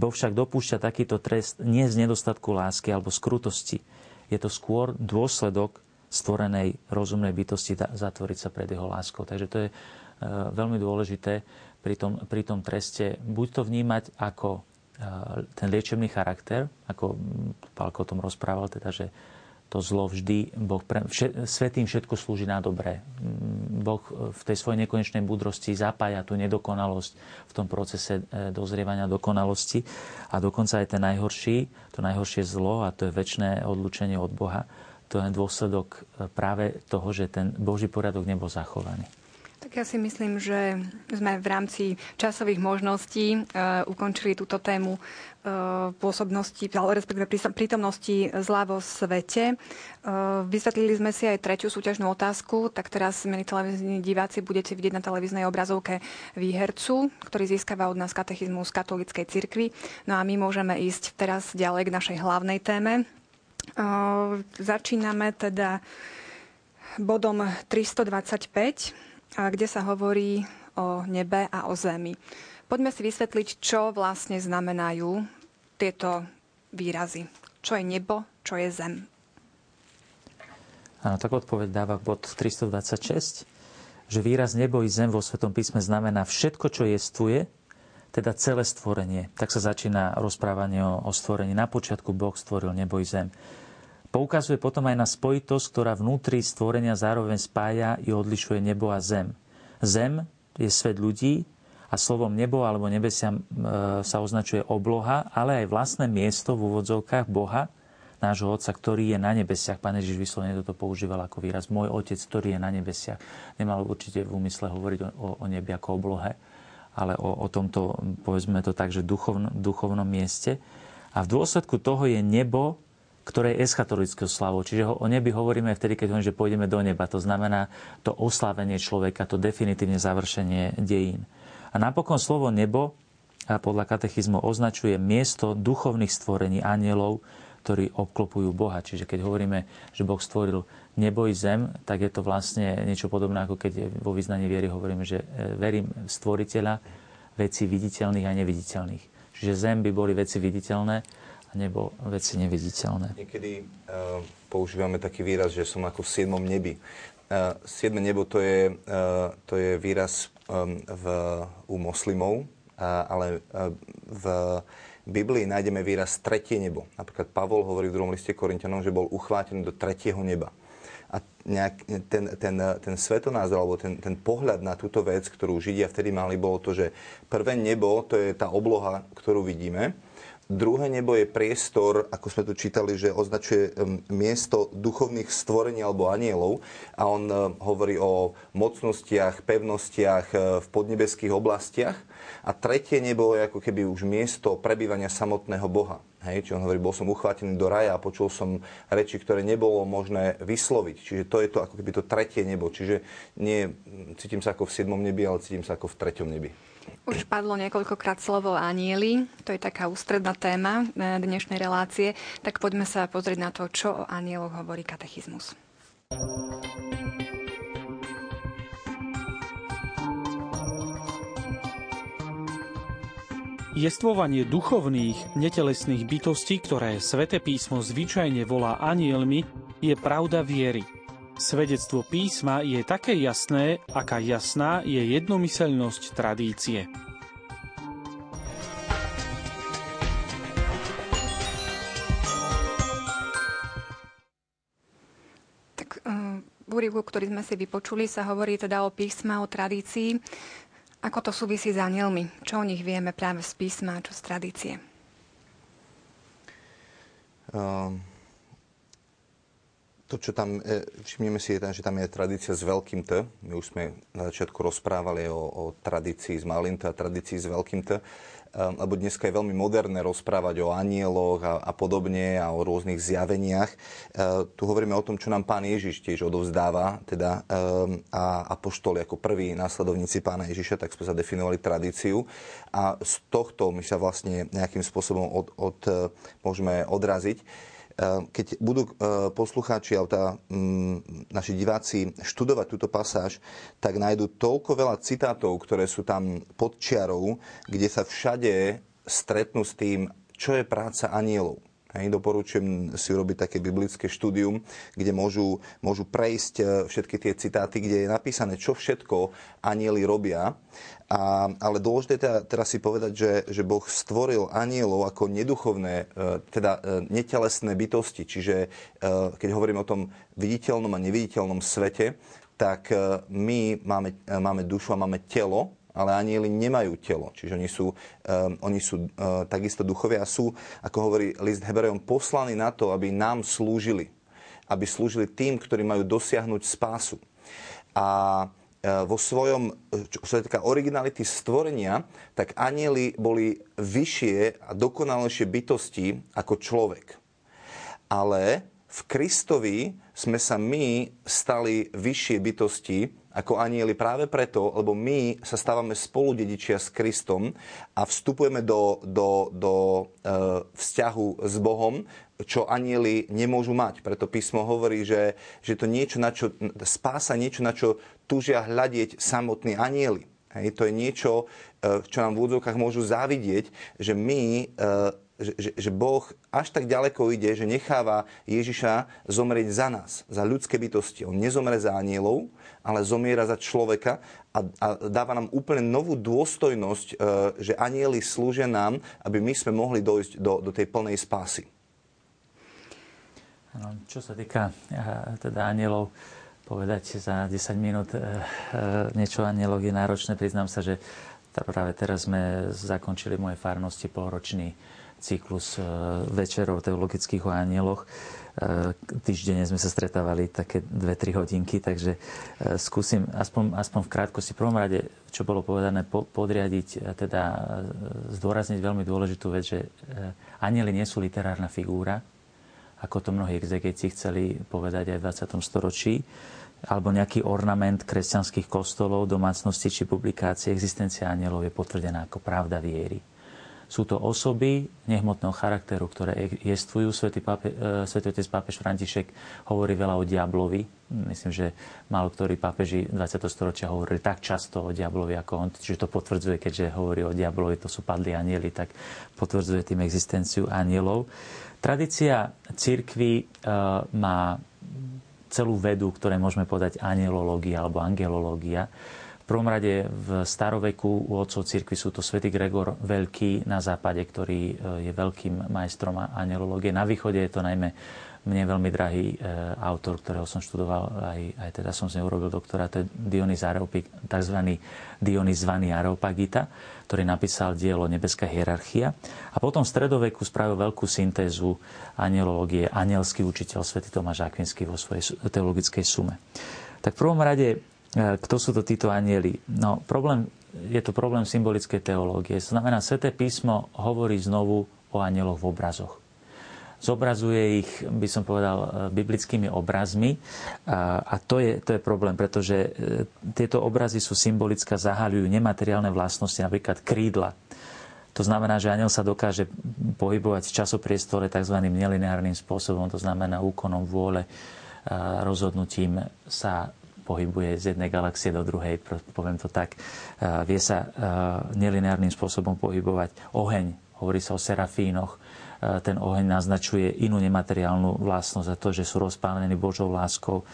Boh však dopúšťa takýto trest nie z nedostatku lásky alebo z krutosti. Je to skôr dôsledok stvorenej rozumnej bytosti zatvoriť sa pred jeho láskou. Takže to je e, veľmi dôležité pri tom, pri tom treste buď to vnímať ako ten liečebný charakter, ako Pálko o tom rozprával, teda, že to zlo vždy, boh pre, vše, svetým všetko slúži na dobré. Boh v tej svojej nekonečnej múdrosti zapája tú nedokonalosť v tom procese e, dozrievania dokonalosti a dokonca aj ten najhorší, to najhoršie zlo a to je väčšie odlučenie od Boha, to je dôsledok e, práve toho, že ten Boží poriadok nebol zachovaný. Tak ja si myslím, že sme v rámci časových možností uh, ukončili túto tému uh, pôsobnosti, respektíve prítomnosti zla vo svete. Uh, vysvetlili sme si aj tretiu súťažnú otázku, tak teraz, milí televízni diváci, budete vidieť na televíznej obrazovke výhercu, ktorý získava od nás katechizmus katolíckej cirkvi. No a my môžeme ísť teraz ďalej k našej hlavnej téme. Začíname teda bodom 325 kde sa hovorí o nebe a o zemi. Poďme si vysvetliť, čo vlastne znamenajú tieto výrazy. Čo je nebo, čo je zem. Áno, tak odpoveď dáva bod 326, že výraz nebo i zem vo Svetom písme znamená všetko, čo jestvuje, teda celé stvorenie. Tak sa začína rozprávanie o, o stvorení. Na počiatku Boh stvoril nebo i zem. Poukazuje potom aj na spojitosť, ktorá vnútri stvorenia zároveň spája i odlišuje nebo a zem. Zem je svet ľudí a slovom nebo alebo nebesia e, sa označuje obloha, ale aj vlastné miesto v úvodzovkách Boha, nášho Otca, ktorý je na nebesiach. Pane Ježiš vyslovene toto používal ako výraz. Môj Otec, ktorý je na nebesiach. Nemal určite v úmysle hovoriť o, o nebi ako oblohe, ale o, o tomto, povedzme to tak, že duchovno, duchovnom mieste. A v dôsledku toho je nebo ktoré je eschatologického slavou. Čiže o nebi hovoríme vtedy, keď hovoríme, že pôjdeme do neba. To znamená to oslávenie človeka, to definitívne završenie dejín. A napokon slovo nebo a podľa katechizmu označuje miesto duchovných stvorení anielov, ktorí obklopujú Boha. Čiže keď hovoríme, že Boh stvoril nebo i zem, tak je to vlastne niečo podobné, ako keď vo vyznaní viery hovoríme, že e, verím v stvoriteľa veci viditeľných a neviditeľných. Čiže zem by boli veci viditeľné, nebo veci neviditeľné. Niekedy uh, používame taký výraz, že som ako v siedmom nebi. Uh, siedme nebo to je, uh, to je výraz um, v, u moslimov, uh, ale uh, v Biblii nájdeme výraz tretie nebo. Napríklad Pavol hovorí v druhom liste Korintianom, že bol uchvátený do tretieho neba. A nejak, ten, ten, ten svetonázor, alebo ten, ten pohľad na túto vec, ktorú Židia vtedy mali, bolo to, že prvé nebo, to je tá obloha, ktorú vidíme, Druhé nebo je priestor, ako sme tu čítali, že označuje miesto duchovných stvorení alebo anielov a on hovorí o mocnostiach, pevnostiach e, v podnebeských oblastiach. A tretie nebo je ako keby už miesto prebývania samotného Boha. Hej, či on hovorí, bol som uchvátený do raja a počul som reči, ktoré nebolo možné vysloviť. Čiže to je to ako keby to tretie nebo. Čiže nie cítim sa ako v siedmom nebi, ale cítim sa ako v treťom nebi. Už padlo niekoľkokrát slovo anieli, to je taká ústredná téma e, dnešnej relácie, tak poďme sa pozrieť na to, čo o anieloch hovorí katechizmus. Jestvovanie duchovných, netelesných bytostí, ktoré Svete písmo zvyčajne volá anielmi, je pravda viery. Svedectvo písma je také jasné, aká jasná je jednomyselnosť tradície. Tak uh, v úrivu, ktorý sme si vypočuli, sa hovorí teda o písma, o tradícii. Ako to súvisí s anielmi? Čo o nich vieme práve z písma, čo z tradície? Um, to, čo tam, e, všimneme si, že tam je tradícia s veľkým T. My už sme na začiatku rozprávali o, o tradícii s malým T a tradícii s veľkým T. Ehm, lebo dneska je veľmi moderné rozprávať o anieloch a, a podobne a o rôznych zjaveniach. Ehm, tu hovoríme o tom, čo nám pán Ježiš tiež odovzdáva, teda ehm, a apoštoli ako prví následovníci pána Ježiša, tak sme zadefinovali tradíciu. A z tohto my sa vlastne nejakým spôsobom od, od, môžeme odraziť. Ehm, keď budú ehm, poslucháči alebo mm, naši diváci študovať túto pasáž, tak nájdú toľko veľa citátov, ktoré sú tam pod čiarou, kde sa všade stretnú s tým, čo je práca anielov. Hej, doporučujem si urobiť také biblické štúdium, kde môžu, môžu prejsť ehm, všetky tie citáty, kde je napísané, čo všetko anieli robia. A, ale dôležité teda, teraz si povedať, že, že Boh stvoril anielov ako neduchovné, e, teda e, netelesné bytosti. Čiže e, keď hovorím o tom viditeľnom a neviditeľnom svete, tak my máme, máme dušu a máme telo, ale anieli nemajú telo. Čiže oni sú, um, oni sú uh, takisto duchovia a sú, ako hovorí list Hebrejom, poslaní na to, aby nám slúžili. Aby slúžili tým, ktorí majú dosiahnuť spásu. A E, vo svojom, čo sa týka originality stvorenia, tak anieli boli vyššie a dokonalejšie bytosti ako človek. Ale v Kristovi sme sa my stali vyššie bytosti ako anieli práve preto, lebo my sa stávame spoludedičia s Kristom a vstupujeme do, do, do e, vzťahu s Bohom, čo anieli nemôžu mať. Preto písmo hovorí, že, že to niečo, na čo, spása niečo, na čo túžia hľadieť samotní anieli. Hej, to je niečo, e, čo nám v úvodzovkách môžu závidieť, že my, e, že, že Boh až tak ďaleko ide, že necháva Ježiša zomrieť za nás, za ľudské bytosti. On nezomre za anielov, ale zomiera za človeka a, a dáva nám úplne novú dôstojnosť, e, že anieli slúžia nám, aby my sme mohli dojsť do, do tej plnej spásy. No, čo sa týka eh, teda anielov, povedať za 10 minút eh, niečo o je náročné. Priznám sa, že práve teraz sme zakončili moje farnosti polročný cyklus večerov teologických o anieloch. Týždenne sme sa stretávali také 2-3 hodinky, takže skúsim aspoň, aspoň v krátkosti, prvom rade, čo bolo povedané, podriadiť, teda zdôrazniť veľmi dôležitú vec, že anieli nie sú literárna figúra, ako to mnohí exegeti chceli povedať aj v 20. storočí, alebo nejaký ornament kresťanských kostolov, domácnosti či publikácie. Existencia anielov je potvrdená ako pravda viery. Sú to osoby nehmotného charakteru, ktoré jestvujú. Svetý, pápe, e, Svetý otec pápež František hovorí veľa o diablovi. Myslím, že málo ktorí pápeži 20. storočia hovorili tak často o diablovi ako on, čiže to potvrdzuje, keďže hovorí o diablovi, to sú padli anieli, tak potvrdzuje tým existenciu anielov. Tradícia církvy e, má celú vedu, ktoré môžeme povedať anielológia alebo angelológia. V prvom rade v staroveku u otcov cirkvi sú to svätý Gregor Veľký na západe, ktorý e, je veľkým majstrom anielológie. Na východe je to najmä mne veľmi drahý e, autor, ktorého som študoval, aj, aj teda som z neho urobil doktora, to je Dionys Areopik, tzv. Dionys zvaný Areopagita, ktorý napísal dielo Nebeská hierarchia. A potom v stredoveku spravil veľkú syntézu anielológie, anielský učiteľ svätý Tomáš Akvinský vo svojej teologickej sume. Tak v prvom rade, kto sú to títo anieli? No, problém, je to problém symbolickej teológie. Znamená, Sveté písmo hovorí znovu o anieloch v obrazoch. Zobrazuje ich, by som povedal, biblickými obrazmi a to je, to je problém, pretože tieto obrazy sú symbolické, zahaľujú nemateriálne vlastnosti, napríklad krídla. To znamená, že aniel sa dokáže pohybovať v časopriestore tzv. nelineárnym spôsobom, to znamená úkonom vôle, rozhodnutím sa pohybuje z jednej galaxie do druhej, poviem to tak. Vie sa nelineárnym spôsobom pohybovať. Oheň, hovorí sa o serafínoch, ten oheň naznačuje inú nemateriálnu vlastnosť a to, že sú rozpálení Božou láskou.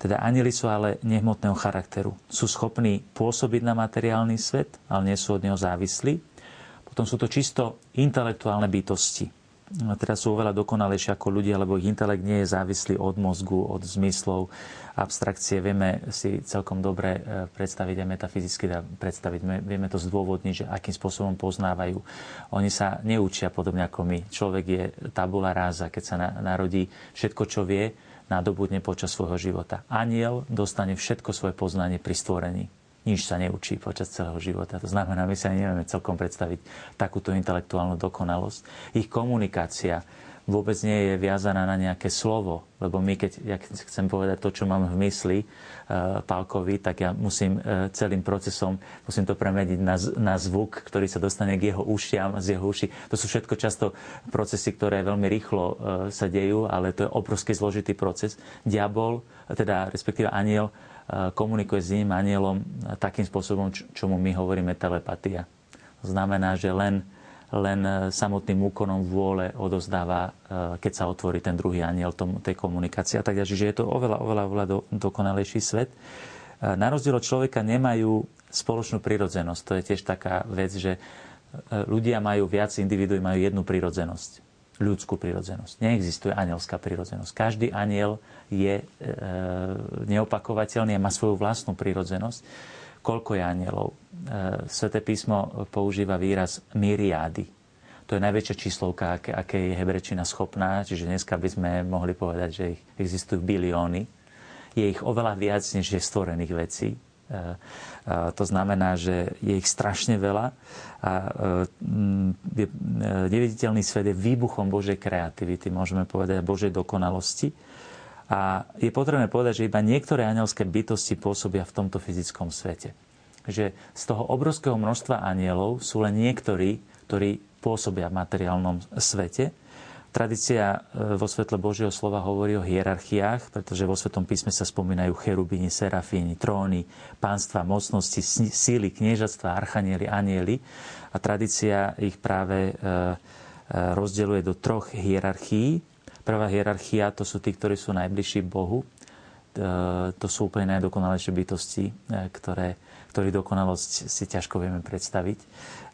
Teda anili sú ale nehmotného charakteru. Sú schopní pôsobiť na materiálny svet, ale nie sú od neho závislí. Potom sú to čisto intelektuálne bytosti teraz sú oveľa dokonalejšie ako ľudia, lebo ich intelekt nie je závislý od mozgu, od zmyslov, abstrakcie. Vieme si celkom dobre e, predstaviť a metafyzicky predstaviť. Vieme to zdôvodniť, že akým spôsobom poznávajú. Oni sa neučia podobne ako my. Človek je tabula ráza, keď sa narodí všetko, čo vie, nadobudne počas svojho života. Aniel dostane všetko svoje poznanie pri stvorení nič sa neučí počas celého života. To znamená, my sa nevieme celkom predstaviť takúto intelektuálnu dokonalosť. Ich komunikácia vôbec nie je viazaná na nejaké slovo, lebo my, keď ja chcem povedať to, čo mám v mysli uh, Pálkovi, tak ja musím uh, celým procesom, musím to premeniť na, na zvuk, ktorý sa dostane k jeho ušiam, z jeho uši. To sú všetko často procesy, ktoré veľmi rýchlo uh, sa dejú, ale to je obrovský zložitý proces. Diabol, teda respektíve aniel, komunikuje s iným anielom takým spôsobom, čo mu my hovoríme telepatia. To znamená, že len, len e, samotným úkonom vôle odozdáva, e, keď sa otvorí ten druhý aniel tom, tej komunikácie a tak ďalej. Čiže je to oveľa, oveľa, oveľa do, dokonalejší svet. E, na rozdiel od človeka nemajú spoločnú prirodzenosť. To je tiež taká vec, že ľudia majú viac individuí, majú jednu prirodzenosť ľudskú prirodzenosť. Neexistuje anielská prirodzenosť. Každý aniel je e, neopakovateľný a má svoju vlastnú prirodzenosť. Koľko je anielov? E, Sveté písmo používa výraz myriády. To je najväčšia číslovka, aké, aké je hebrečina schopná, čiže dneska by sme mohli povedať, že ich existujú bilióny. Je ich oveľa viac, než je stvorených vecí to znamená, že je ich strašne veľa a e, neviditeľný svet je výbuchom Božej kreativity, môžeme povedať, Božej dokonalosti. A je potrebné povedať, že iba niektoré anielské bytosti pôsobia v tomto fyzickom svete. Že z toho obrovského množstva anielov sú len niektorí, ktorí pôsobia v materiálnom svete Tradícia e, vo svetle Božieho slova hovorí o hierarchiách, pretože vo Svetom písme sa spomínajú cherubini, serafíni, tróny, pánstva, mocnosti, síly, kniežatstva, archanieli, anieli. A tradícia ich práve e, e, rozdeľuje do troch hierarchií. Prvá hierarchia to sú tí, ktorí sú najbližší Bohu. To sú úplne najdokonalejšie bytosti, ktoré, ktorý dokonalosť si ťažko vieme predstaviť.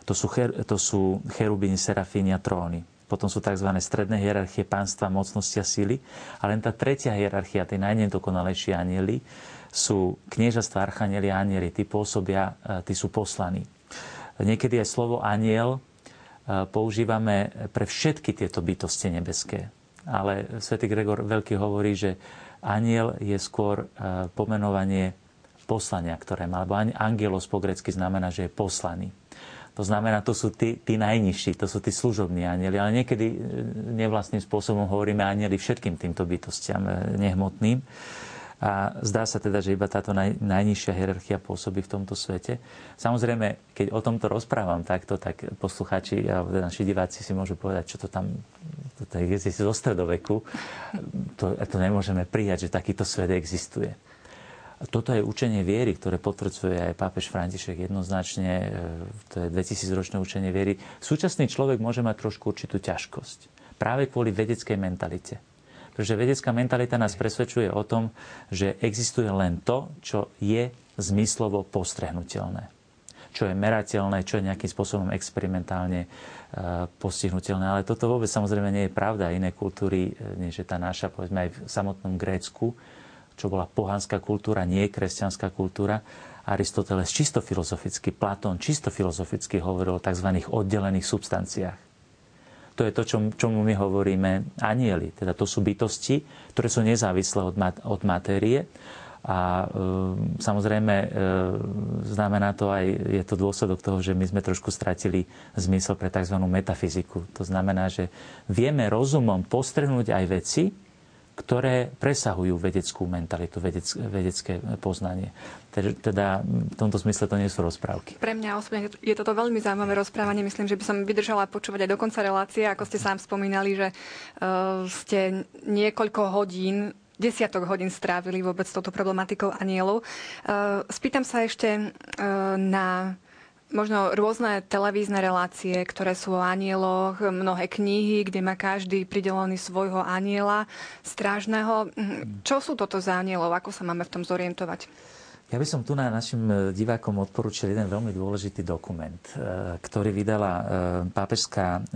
To sú, cher, to sú cherubini, serafíni a tróny potom sú tzv. stredné hierarchie pánstva, mocnosti a síly. A len tá tretia hierarchia, tie najnedokonalejšie anieli, sú kniežastva, archanieli a anieli. Tí pôsobia, e, tí sú poslaní. Niekedy aj slovo aniel e, používame pre všetky tieto bytosti nebeské. Ale svätý Gregor Veľký hovorí, že aniel je skôr e, pomenovanie poslania, ktoré má. Alebo angelos po grecky znamená, že je poslaný. To znamená, to sú tí, tí najnižší, to sú tí služobní anieli. Ale niekedy e, nevlastným spôsobom hovoríme anieli všetkým týmto bytostiam e, nehmotným. A zdá sa teda, že iba táto naj, najnižšia hierarchia pôsobí v tomto svete. Samozrejme, keď o tomto rozprávam takto, tak poslucháči alebo teda naši diváci si môžu povedať, čo to tam to je zo stredoveku. To, to nemôžeme prijať, že takýto svet existuje. Toto je učenie viery, ktoré potvrdzuje aj pápež František jednoznačne. E, to je 2000-ročné učenie viery. Súčasný človek môže mať trošku určitú ťažkosť. Práve kvôli vedeckej mentalite. Pretože vedecká mentalita nás presvedčuje o tom, že existuje len to, čo je zmyslovo postrehnutelné. Čo je merateľné, čo je nejakým spôsobom experimentálne e, postihnutelné. Ale toto vôbec samozrejme nie je pravda. Iné kultúry, než je tá naša, povedzme aj v samotnom Grécku, čo bola pohanská kultúra, nie kresťanská kultúra. Aristoteles čisto filozoficky, Platón čisto filozoficky hovoril o tzv. oddelených substanciách. To je to, čo, čomu my hovoríme anieli. Teda to sú bytosti, ktoré sú nezávislé od, mat- od matérie A e, samozrejme e, znamená to aj, je to dôsledok toho, že my sme trošku stratili zmysel pre tzv. metafyziku. To znamená, že vieme rozumom postrhnúť aj veci, ktoré presahujú vedeckú mentalitu, vedec, vedecké poznanie. Teda v tomto smysle to nie sú rozprávky. Pre mňa osobne je toto veľmi zaujímavé rozprávanie. Myslím, že by som vydržala počúvať aj do konca relácie, ako ste sám spomínali, že uh, ste niekoľko hodín desiatok hodín strávili vôbec s touto problematikou anielov. Uh, spýtam sa ešte uh, na možno rôzne televízne relácie, ktoré sú o anieloch, mnohé knihy, kde má každý pridelený svojho aniela strážneho. Čo sú toto za anielov? Ako sa máme v tom zorientovať? Ja by som tu na našim e, divákom odporúčil jeden veľmi dôležitý dokument, e, ktorý vydala e, Pápežská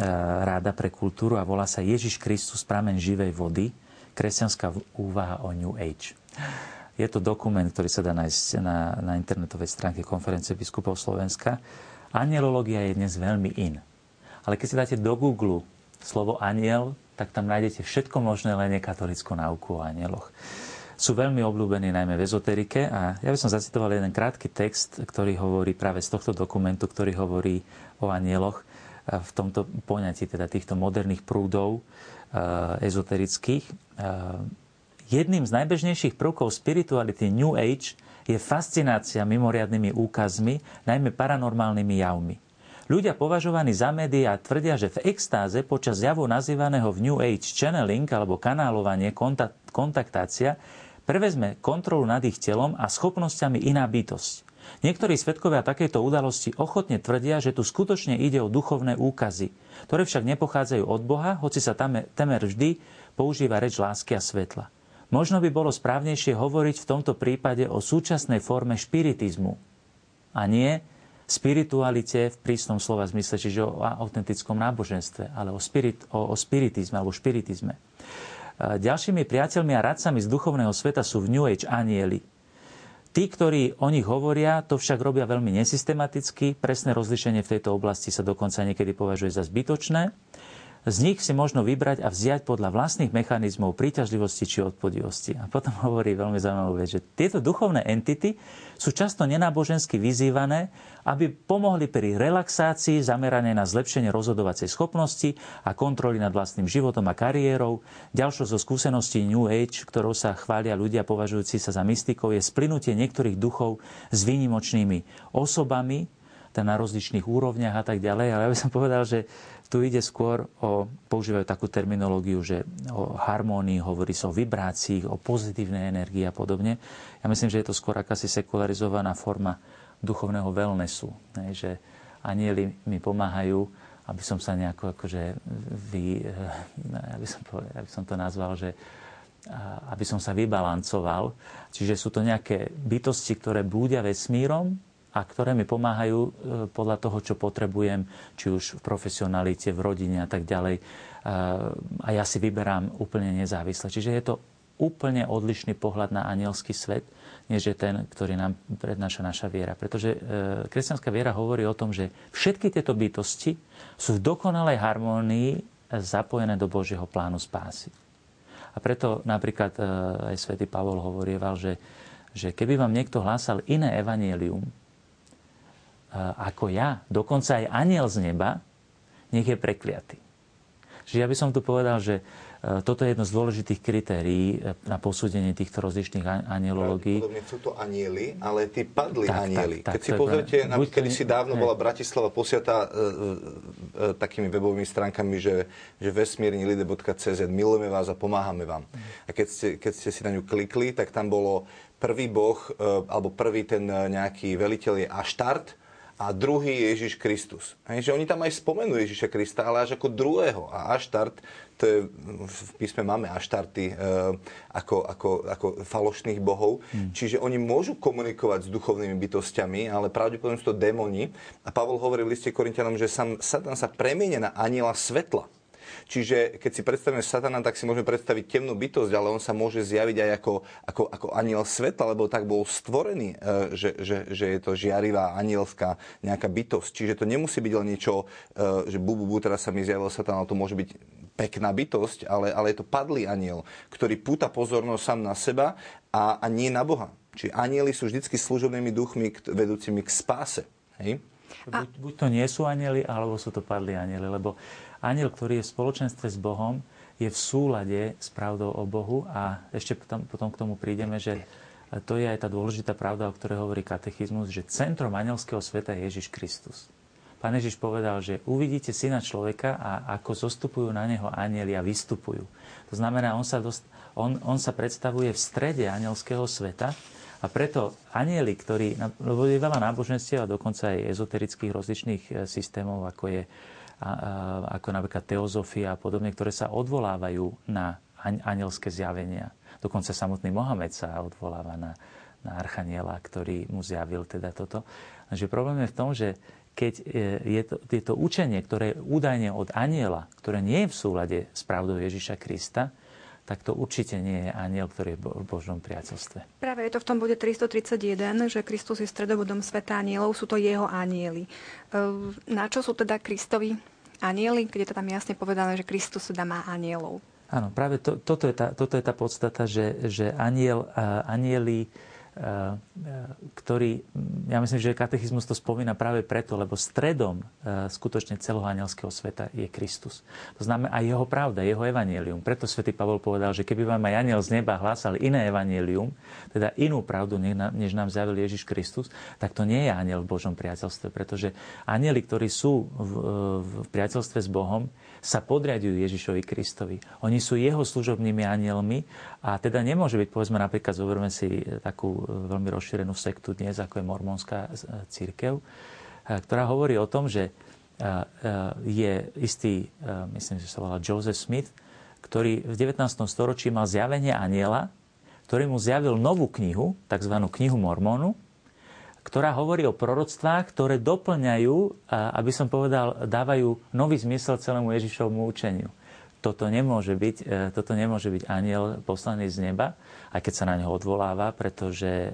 ráda pre kultúru a volá sa Ježiš Kristus, pramen živej vody, kresťanská úvaha o New Age. Je to dokument, ktorý sa dá nájsť na, na internetovej stránke konferencie biskupov Slovenska. Anielológia je dnes veľmi in. Ale keď si dáte do Google slovo aniel, tak tam nájdete všetko možné, len nekatolickú náuku o anieloch. Sú veľmi obľúbení najmä v ezoterike a ja by som zacitoval jeden krátky text, ktorý hovorí práve z tohto dokumentu, ktorý hovorí o anieloch v tomto poňatí teda týchto moderných prúdov eh, ezoterických eh, Jedným z najbežnejších prvkov spirituality New Age je fascinácia mimoriadnými úkazmi, najmä paranormálnymi javmi. Ľudia považovaní za médiá tvrdia, že v extáze počas javu nazývaného v New Age channeling alebo kanálovanie, kontaktácia, prevezme kontrolu nad ich telom a schopnosťami iná bytosť. Niektorí svetkovia takejto udalosti ochotne tvrdia, že tu skutočne ide o duchovné úkazy, ktoré však nepochádzajú od Boha, hoci sa temer vždy používa reč lásky a svetla. Možno by bolo správnejšie hovoriť v tomto prípade o súčasnej forme špiritizmu a nie spiritualite v prísnom slova zmysle, čiže o autentickom náboženstve, ale o, spirit, o, o spiritizme alebo špiritizme. Ďalšími priateľmi a radcami z duchovného sveta sú v New Age anieli. Tí, ktorí o nich hovoria, to však robia veľmi nesystematicky. Presné rozlišenie v tejto oblasti sa dokonca niekedy považuje za zbytočné. Z nich si možno vybrať a vziať podľa vlastných mechanizmov príťažlivosti či odpodivosti. A potom hovorí veľmi zaujímavú vec, že tieto duchovné entity sú často nenábožensky vyzývané, aby pomohli pri relaxácii zameranej na zlepšenie rozhodovacej schopnosti a kontroly nad vlastným životom a kariérou. Ďalšou zo skúseností New Age, ktorou sa chvália ľudia považujúci sa za mystikov, je splynutie niektorých duchov s výnimočnými osobami, na rozličných úrovniach a tak ďalej. Ale ja by som povedal, že tu ide skôr o, používajú takú terminológiu, že o harmónii, hovorí sa o vibrácií, o pozitívnej energii a podobne. Ja myslím, že je to skôr akási sekularizovaná forma duchovného wellnessu. Ne? Že anieli mi pomáhajú, aby som sa nejako akože vy, ja by som, povedal, ja by som to nazval, že aby som sa vybalancoval. Čiže sú to nejaké bytosti, ktoré blúdia vesmírom, a ktoré mi pomáhajú e, podľa toho, čo potrebujem, či už v profesionalite, v rodine a tak ďalej. E, a ja si vyberám úplne nezávisle. Čiže je to úplne odlišný pohľad na anielský svet, než je ten, ktorý nám prednáša naša viera. Pretože e, kresťanská viera hovorí o tom, že všetky tieto bytosti sú v dokonalej harmónii zapojené do Božieho plánu spásy. A preto napríklad aj svätý Pavol hovorieval, že, že keby vám niekto hlásal iné evanielium, ako ja, dokonca aj aniel z neba, nech je prekliatý. Čiže ja by som tu povedal, že e, toto je jedno z dôležitých kritérií e, na posúdenie týchto rozličných anielológií. Podobne sú to anieli, ale tí padli tak, anieli. Tak, tak, Keď si pozrite, buď, kedy si dávno bola Bratislava posiatá e, e, e, takými webovými stránkami, že, že vesmírnilide.cz, milujeme vás a pomáhame vám. A keď ste, keď ste si na ňu klikli, tak tam bolo prvý boh, e, alebo prvý ten nejaký veliteľ je Aštart, a druhý je Ježiš Kristus. Hej, že oni tam aj spomenú Ježiša Krista, ale až ako druhého. A Aštart, to je, v písme máme Aštarty e, ako, ako, ako falošných bohov. Hmm. Čiže oni môžu komunikovať s duchovnými bytostiami, ale pravdepodobne sú to démoni. A Pavol hovorí v liste Korintianom, že sam, Satan sa premienia na aniela svetla. Čiže keď si predstavíme satana, tak si môžeme predstaviť temnú bytosť, ale on sa môže zjaviť aj ako, ako, ako aniel svetla, lebo tak bol stvorený, e, že, že, že je to žiarivá anielská nejaká bytosť. Čiže to nemusí byť len niečo, e, že bu, bu, bu teraz sa mi zjavil satan, ale to môže byť pekná bytosť, ale, ale je to padlý aniel, ktorý púta pozornosť sám na seba a, a nie na Boha. Čiže anieli sú vždy služobnými duchmi vedúcimi k spáse. Hej? Buď, buď to nie sú anieli, alebo sú to padlí anieli, lebo aniel, ktorý je v spoločenstve s Bohom, je v súlade s pravdou o Bohu a ešte potom, potom k tomu prídeme, že to je aj tá dôležitá pravda, o ktorej hovorí katechizmus, že centrom anielského sveta je Ježiš Kristus. Pán Ježiš povedal, že uvidíte syna človeka a ako zostupujú na neho anieli a vystupujú. To znamená, on sa, dost, on, on sa predstavuje v strede anielského sveta a preto anieli, ktorí, lebo je veľa náboženstiev a dokonca aj ezoterických rozličných e, systémov, ako je ako napríklad teozofia a podobne, ktoré sa odvolávajú na anielské zjavenia. Dokonca samotný Mohamed sa odvoláva na, na archaniela, ktorý mu zjavil teda toto. Takže problém je v tom, že keď e, je to, je to učenie, ktoré je údajne od aniela, ktoré nie je v súlade s pravdou Ježiša Krista, tak to určite nie je aniel, ktorý je v Božom priateľstve. Práve je to v tom bode 331, že Kristus je stredobodom sveta anielov, sú to jeho anieli. Ehm, na čo sú teda Kristovi anieli, je to tam jasne povedané, že Kristus teda má anielov? Áno, práve to, toto, je tá, toto je tá podstata, že, že aniel, anieli ktorý, ja myslím, že katechizmus to spomína práve preto, lebo stredom eh, skutočne celého anielského sveta je Kristus. To znamená aj jeho pravda, jeho evanelium. Preto svätý Pavol povedal, že keby vám aj aniel z neba hlásal iné evanelium, teda inú pravdu, než nám zjavil Ježiš Kristus, tak to nie je aniel v Božom priateľstve, pretože anieli, ktorí sú v, v priateľstve s Bohom, sa podriadujú Ježišovi Kristovi. Oni sú jeho služobnými anielmi a teda nemôže byť, povedzme napríklad, zoberme si takú e, veľmi rozšírenú sektu dnes, ako je mormonská e, církev, e, ktorá hovorí o tom, že je istý, myslím, že sa volá Joseph Smith, ktorý v 19. storočí mal zjavenie aniela, ktorý mu zjavil novú knihu, tzv. knihu Mormonu, ktorá hovorí o proroctvách, ktoré doplňajú, aby som povedal, dávajú nový zmysel celému Ježišovmu učeniu. Toto nemôže byť, e, toto nemôže byť aniel poslaný z neba, aj keď sa na neho odvoláva, pretože e,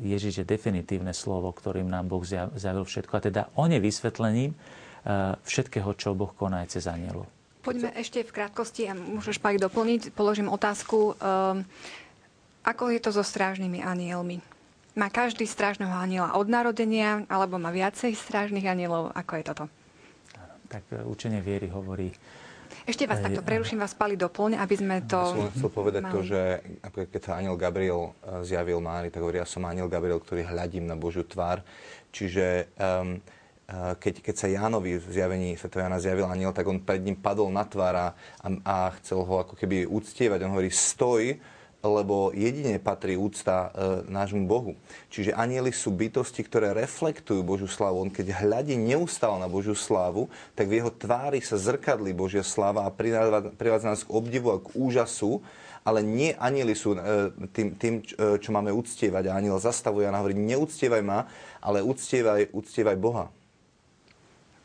Ježiš je definitívne slovo, ktorým nám Boh zjavil všetko. A teda on je vysvetlením e, všetkého, čo Boh koná aj cez anielov. Poďme ešte v krátkosti, a môžeš Pák doplniť, položím otázku. Ako je to so strážnymi anielmi? Má každý strážneho aniela od narodenia, alebo má viacej strážnych anielov? Ako je toto? Tak e, učenie viery hovorí... Ešte vás takto preruším, vás Pali doplň, aby sme to... Ja som chcel povedať mali. to, že keď sa aniel Gabriel e, zjavil Mári, tak hovorí, ja som aniel Gabriel, ktorý hľadím na Božiu tvár. Čiže um, keď, keď sa Jánovi v zjavení Sv. Jana zjavil aniel, tak on pred ním padol na tvár a, a chcel ho ako keby uctievať. On hovorí, stoj, lebo jedine patrí úcta e, nášmu Bohu. Čiže anieli sú bytosti, ktoré reflektujú Božiu slávu. On keď hľadí neustále na Božiu slávu, tak v jeho tvári sa zrkadlí Božia sláva a privádza nás k obdivu a k úžasu, ale nie anieli sú e, tým, tým e, čo máme uctievať. A aniel zastavuje a hovorí, neúctievaj ma, ale uctievaj, uctievaj Boha.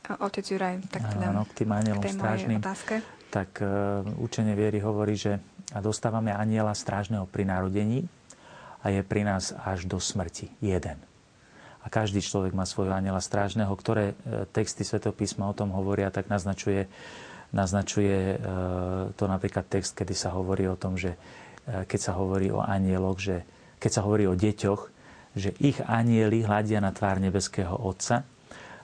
Otec Juraj, tak teda Áno, k tým anielom strážnym. Tak uh, učenie viery hovorí, že a dostávame aniela strážneho pri narodení a je pri nás až do smrti. Jeden. A každý človek má svojho aniela strážneho, ktoré e, texty Svetého písma o tom hovoria, tak naznačuje, naznačuje e, to napríklad text, kedy sa hovorí o tom, že e, keď sa hovorí o anieloch, že keď sa hovorí o deťoch, že ich anieli hľadia na tvár nebeského Otca.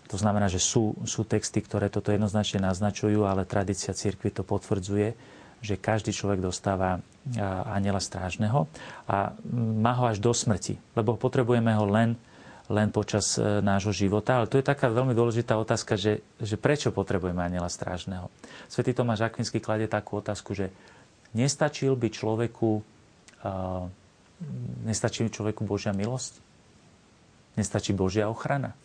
To znamená, že sú, sú texty, ktoré toto jednoznačne naznačujú, ale tradícia cirkvi to potvrdzuje, že každý človek dostáva aniela strážneho a má ho až do smrti, lebo potrebujeme ho len, len počas e, nášho života. Ale to je taká veľmi dôležitá otázka, že, že prečo potrebujeme aniela strážneho. Svetý Tomáš Akvinsky kladie takú otázku, že nestačil by človeku, uh, nestačí človeku Božia milosť? Nestačí Božia ochrana?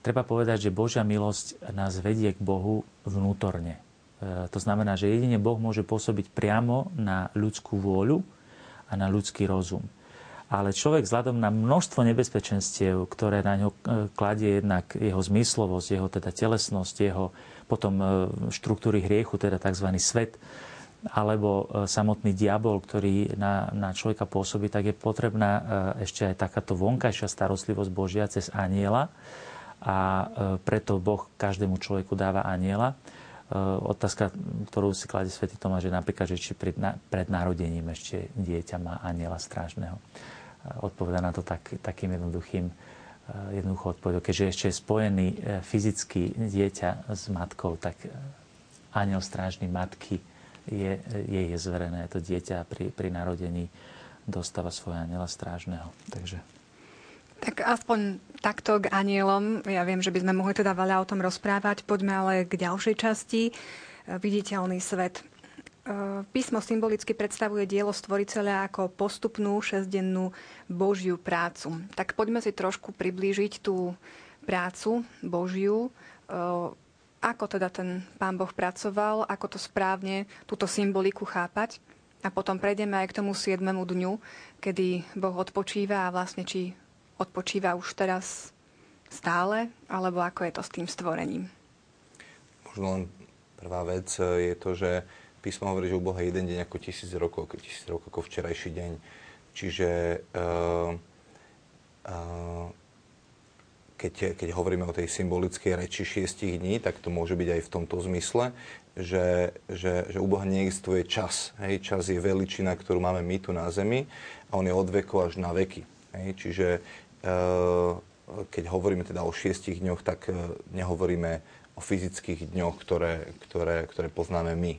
Treba povedať, že Božia milosť nás vedie k Bohu vnútorne. E, to znamená, že jedine Boh môže pôsobiť priamo na ľudskú vôľu a na ľudský rozum. ale človek vzhľadom na množstvo nebezpečenstiev, ktoré na ňo e, kladie jednak jeho zmyslovosť, jeho teda telesnosť, jeho potom e, štruktúry hriechu, teda tzv. svet, alebo samotný diabol, ktorý na, na človeka pôsobí, tak je potrebná ešte aj takáto vonkajšia starostlivosť Božia cez aniela. A preto Boh každému človeku dáva aniela. Otázka, ktorú si kladie svätý Tomáš, je napríklad, že či pred, pred narodením ešte dieťa má aniela strážneho odpoveda na to tak, takým jednoduchým eh, jednoduchou odpovedou. Keďže ešte je spojený eh, fyzicky dieťa s matkou, tak eh, aniel strážny matky je, jej je zverené to dieťa pri, pri narodení dostáva svoje aniela strážneho. Takže... Tak aspoň takto k anielom. Ja viem, že by sme mohli teda veľa o tom rozprávať. Poďme ale k ďalšej časti. Viditeľný svet. Eh, písmo symbolicky predstavuje dielo stvoriteľa ako postupnú šesťdennú Božiu prácu. Tak poďme si trošku priblížiť tú prácu Božiu. Eh, ako teda ten pán Boh pracoval, ako to správne, túto symboliku chápať. A potom prejdeme aj k tomu 7. dňu, kedy Boh odpočíva a vlastne či odpočíva už teraz stále, alebo ako je to s tým stvorením. Možno len prvá vec eh, je to, že písmo hovorí, že u Boha je jeden deň ako tisíc rokov, ako tisíc rokov ako včerajší deň. Čiže uh, uh, keď, keď hovoríme o tej symbolickej reči šiestich dní, tak to môže byť aj v tomto zmysle, že, že, že u Boha neexistuje čas. Hej? Čas je veličina, ktorú máme my tu na Zemi a on je od veku až na veky. Hej? Čiže keď hovoríme teda o šiestich dňoch, tak nehovoríme o fyzických dňoch, ktoré, ktoré, ktoré poznáme my.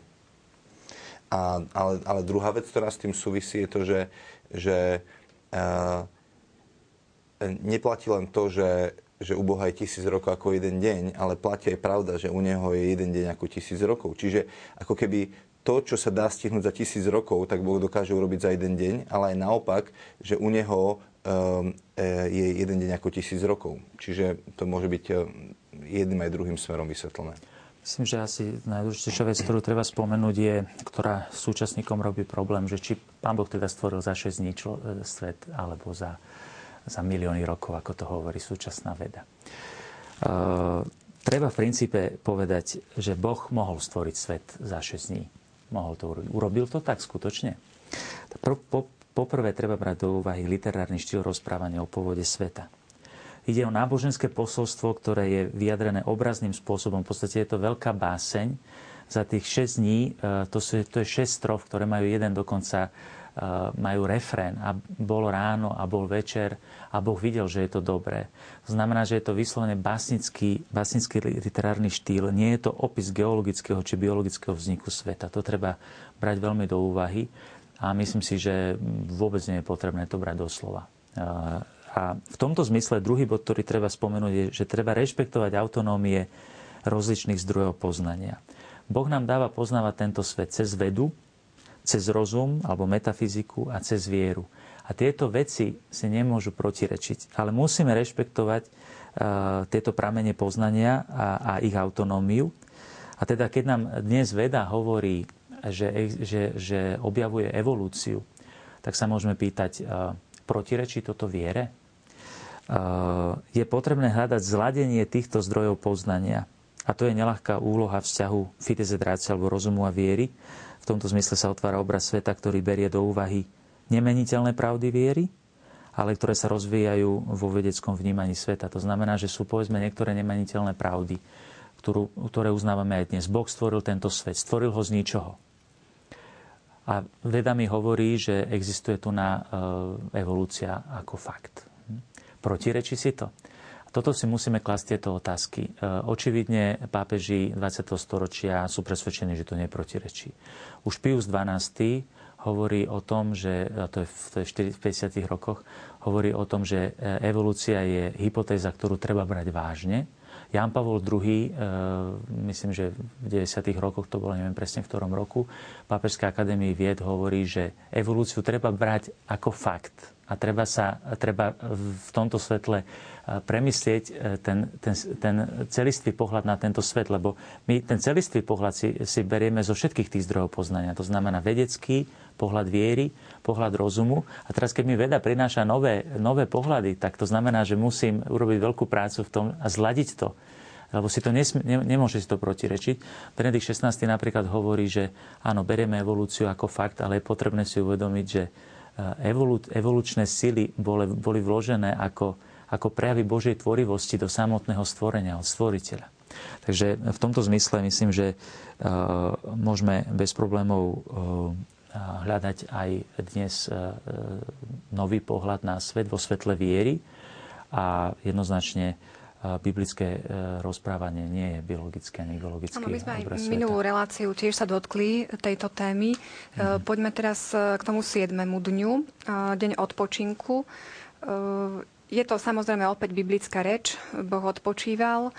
A, ale, ale druhá vec, ktorá s tým súvisí, je to, že, že uh, neplatí len to, že, že u Boha je tisíc rokov ako jeden deň, ale platí aj pravda, že u Neho je jeden deň ako tisíc rokov. Čiže ako keby to, čo sa dá stihnúť za tisíc rokov, tak Boh dokáže urobiť za jeden deň, ale aj naopak, že u Neho je jeden deň ako tisíc rokov. Čiže to môže byť jedným aj druhým smerom vysvetlené. Myslím, že asi najdôležitejšia vec, ktorú treba spomenúť, je, ktorá súčasníkom robí problém, že či Pán Boh teda stvoril za 6 dní e, svet, alebo za, za milióny rokov, ako to hovorí súčasná veda. E, treba v princípe povedať, že Boh mohol stvoriť svet za 6 dní. Mohol to urobiť. Urobil to tak skutočne? Poprvé treba brať do úvahy literárny štýl rozprávania o pôvode sveta. Ide o náboženské posolstvo, ktoré je vyjadrené obrazným spôsobom. V podstate je to veľká báseň. Za tých 6 dní, e, to, sú, to je 6 strof, ktoré majú jeden dokonca e, majú refrén a bol ráno a bol večer a Boh videl, že je to dobré. To znamená, že je to vyslovene básnický, básnický literárny štýl. Nie je to opis geologického či biologického vzniku sveta. To treba brať veľmi do úvahy a myslím si, že vôbec nie je potrebné to brať doslova. A v tomto zmysle druhý bod, ktorý treba spomenúť, je, že treba rešpektovať autonómie rozličných zdrojov poznania. Boh nám dáva poznávať tento svet cez vedu, cez rozum alebo metafyziku a cez vieru. A tieto veci si nemôžu protirečiť. Ale musíme rešpektovať uh, tieto pramene poznania a, a ich autonómiu. A teda keď nám dnes veda hovorí, že, že, že objavuje evolúciu, tak sa môžeme pýtať, uh, protirečí toto viere? je potrebné hľadať zladenie týchto zdrojov poznania. A to je nelahká úloha vzťahu fitezedrácie alebo rozumu a viery. V tomto zmysle sa otvára obraz sveta, ktorý berie do úvahy nemeniteľné pravdy viery, ale ktoré sa rozvíjajú vo vedeckom vnímaní sveta. To znamená, že sú povedzme niektoré nemeniteľné pravdy, ktorú, ktoré uznávame aj dnes. Boh stvoril tento svet, stvoril ho z ničoho. A veda mi hovorí, že existuje tu na evolúcia ako fakt. Protirečí si to? Toto si musíme klasť tieto otázky. E, očividne pápeži 20. storočia sú presvedčení, že to neprotirečí. Už Pius XII hovorí o tom, že, to je v 50. rokoch, hovorí o tom, že e, evolúcia je hypotéza, ktorú treba brať vážne. Jan Pavol II, e, myslím, že v 90. rokoch, to bolo neviem presne v ktorom roku, Pápežská akadémii vied hovorí, že evolúciu treba brať ako fakt A treba, sa, treba v tomto svetle premyslieť e, ten, ten, ten celistvý pohľad na tento svet, lebo my ten celistvý pohľad si, si berieme zo všetkých tých zdrojov poznania. To znamená vedecký, pohľad viery, pohľad rozumu. A teraz, keď mi veda prináša nové, nové pohľady, tak to znamená, že musím urobiť veľkú prácu v tom a zladiť to. Lebo si to nesm- ne, nemôže si to protirečiť. Benedikt 16. napríklad hovorí, že áno, berieme evolúciu ako fakt, ale je potrebné si uvedomiť, že e, evolu- evolučné sily boli, boli vložené ako ako prejavy Božej tvorivosti do samotného stvorenia, od stvoriteľa. Takže v tomto zmysle myslím, že môžeme bez problémov hľadať aj dnes nový pohľad na svet vo svetle viery a jednoznačne biblické rozprávanie nie je biologické ani biologické. Áno, my sme aj minulú reláciu tiež sa dotkli tejto témy. Mm-hmm. Poďme teraz k tomu 7. dňu, deň odpočinku. Je to samozrejme opäť biblická reč, Boh odpočíval.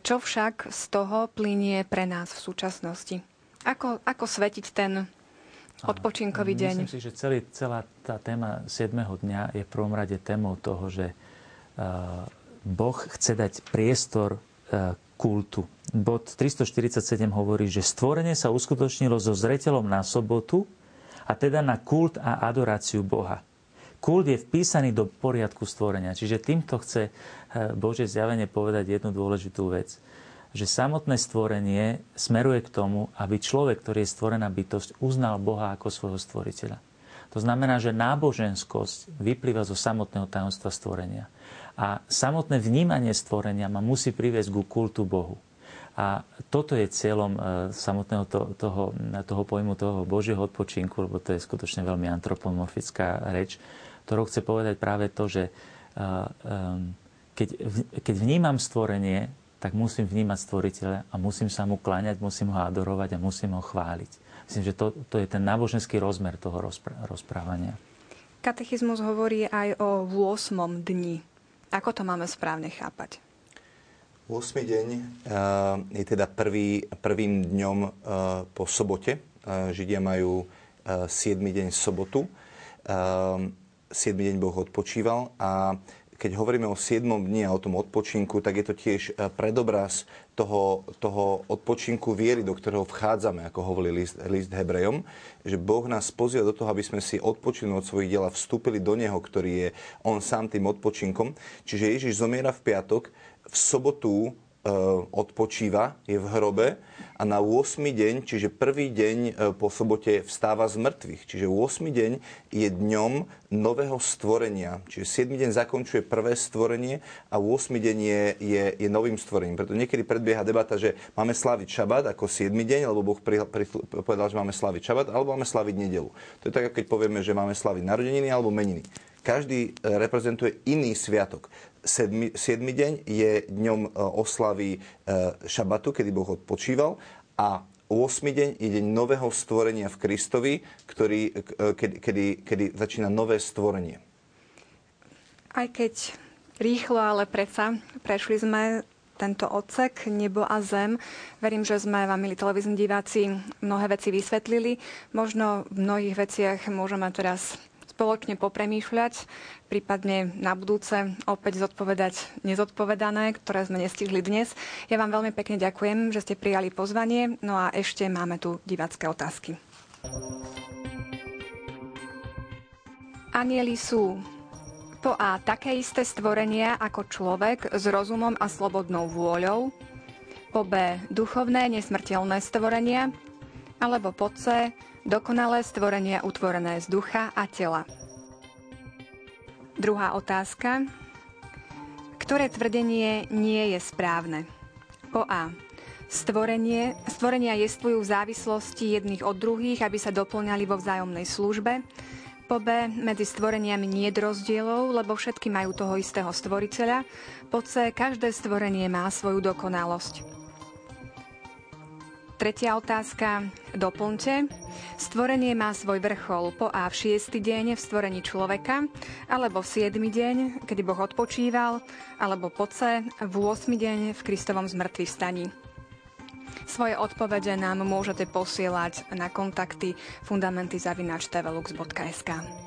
Čo však z toho plinie pre nás v súčasnosti? Ako, ako svetiť ten odpočinkový deň? Myslím si, že celý, celá tá téma 7. dňa je v prvom rade témou toho, že Boh chce dať priestor kultu. Bod 347 hovorí, že stvorenie sa uskutočnilo so zreteľom na sobotu a teda na kult a adoráciu Boha. Kult je vpísaný do poriadku stvorenia. Čiže týmto chce eh, Bože zjavenie povedať jednu dôležitú vec. Že samotné stvorenie smeruje k tomu, aby človek, ktorý je stvorená bytosť, uznal Boha ako svojho stvoriteľa. To znamená, že náboženskosť vyplýva zo samotného tajomstva stvorenia. A samotné vnímanie stvorenia ma musí priviesť ku kultu Bohu. A toto je cieľom eh, samotného to, toho, toho pojmu toho Božieho odpočinku, lebo to je skutočne veľmi antropomorfická reč, ktorou chce povedať práve to, že keď, keď vnímam stvorenie, tak musím vnímať stvoriteľa a musím sa mu kláňať, musím ho adorovať a musím ho chváliť. Myslím, že to, to je ten náboženský rozmer toho rozprávania. Katechizmus hovorí aj o 8. dni. Ako to máme správne chápať? 8. deň je teda prvý, prvým dňom po sobote. Židia majú 7. deň sobotu. 7 deň Boh odpočíval a keď hovoríme o 7 dni a o tom odpočinku, tak je to tiež predobraz toho, toho odpočinku viery, do ktorého vchádzame, ako hovorí list, list Hebrejom, že Boh nás pozýva do toho, aby sme si odpočinuli od svojich diel a vstúpili do Neho, ktorý je On sám tým odpočinkom. Čiže Ježiš zomiera v piatok, v sobotu odpočíva, je v hrobe a na 8. deň, čiže prvý deň e, po sobote vstáva z mŕtvych. Čiže 8. deň je dňom nového stvorenia. Čiže 7. deň zakončuje prvé stvorenie a 8. deň je, je, je novým stvorením. Preto niekedy predbieha debata, že máme slaviť šabat ako 7. deň, lebo Boh pri, pri, povedal, že máme slaviť šabat, alebo máme slaviť nedelu. To je tak, keď povieme, že máme slaviť narodeniny alebo meniny. Každý e, reprezentuje iný sviatok. 7. deň je dňom e, oslavy e, šabatu, kedy Boh odpočíval a 8. deň je deň nového stvorenia v Kristovi, ktorý, kedy, kedy, kedy začína nové stvorenie. Aj keď rýchlo, ale predsa prešli sme tento odsek, nebo a zem. Verím, že sme vám, milí televízni diváci, mnohé veci vysvetlili. Možno v mnohých veciach môžeme teraz spoločne popremýšľať, prípadne na budúce opäť zodpovedať nezodpovedané, ktoré sme nestihli dnes. Ja vám veľmi pekne ďakujem, že ste prijali pozvanie. No a ešte máme tu divácké otázky. Anieli sú po A také isté stvorenia ako človek s rozumom a slobodnou vôľou, po B duchovné nesmrteľné stvorenia, alebo po C Dokonalé stvorenia utvorené z ducha a tela. Druhá otázka. Ktoré tvrdenie nie je správne? Po A. Stvorenie, stvorenia jestvujú v závislosti jedných od druhých, aby sa doplňali vo vzájomnej službe. Po B. Medzi stvoreniami nie je rozdielov, lebo všetky majú toho istého stvoriteľa. Po C. Každé stvorenie má svoju dokonalosť. Tretia otázka. Doplňte. Stvorenie má svoj vrchol po A v šiestý deň v stvorení človeka, alebo v siedmy deň, kedy Boh odpočíval, alebo po C v 8. deň v Kristovom zmrtvý vstaní. Svoje odpovede nám môžete posielať na kontakty fundamentyzavinačtvelux.sk.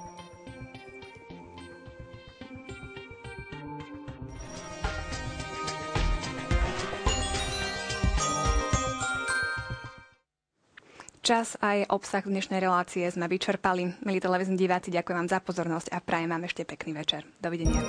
Čas aj obsah dnešnej relácie sme vyčerpali. Milí televízni diváci, ďakujem vám za pozornosť a prajem vám ešte pekný večer. Dovidenia.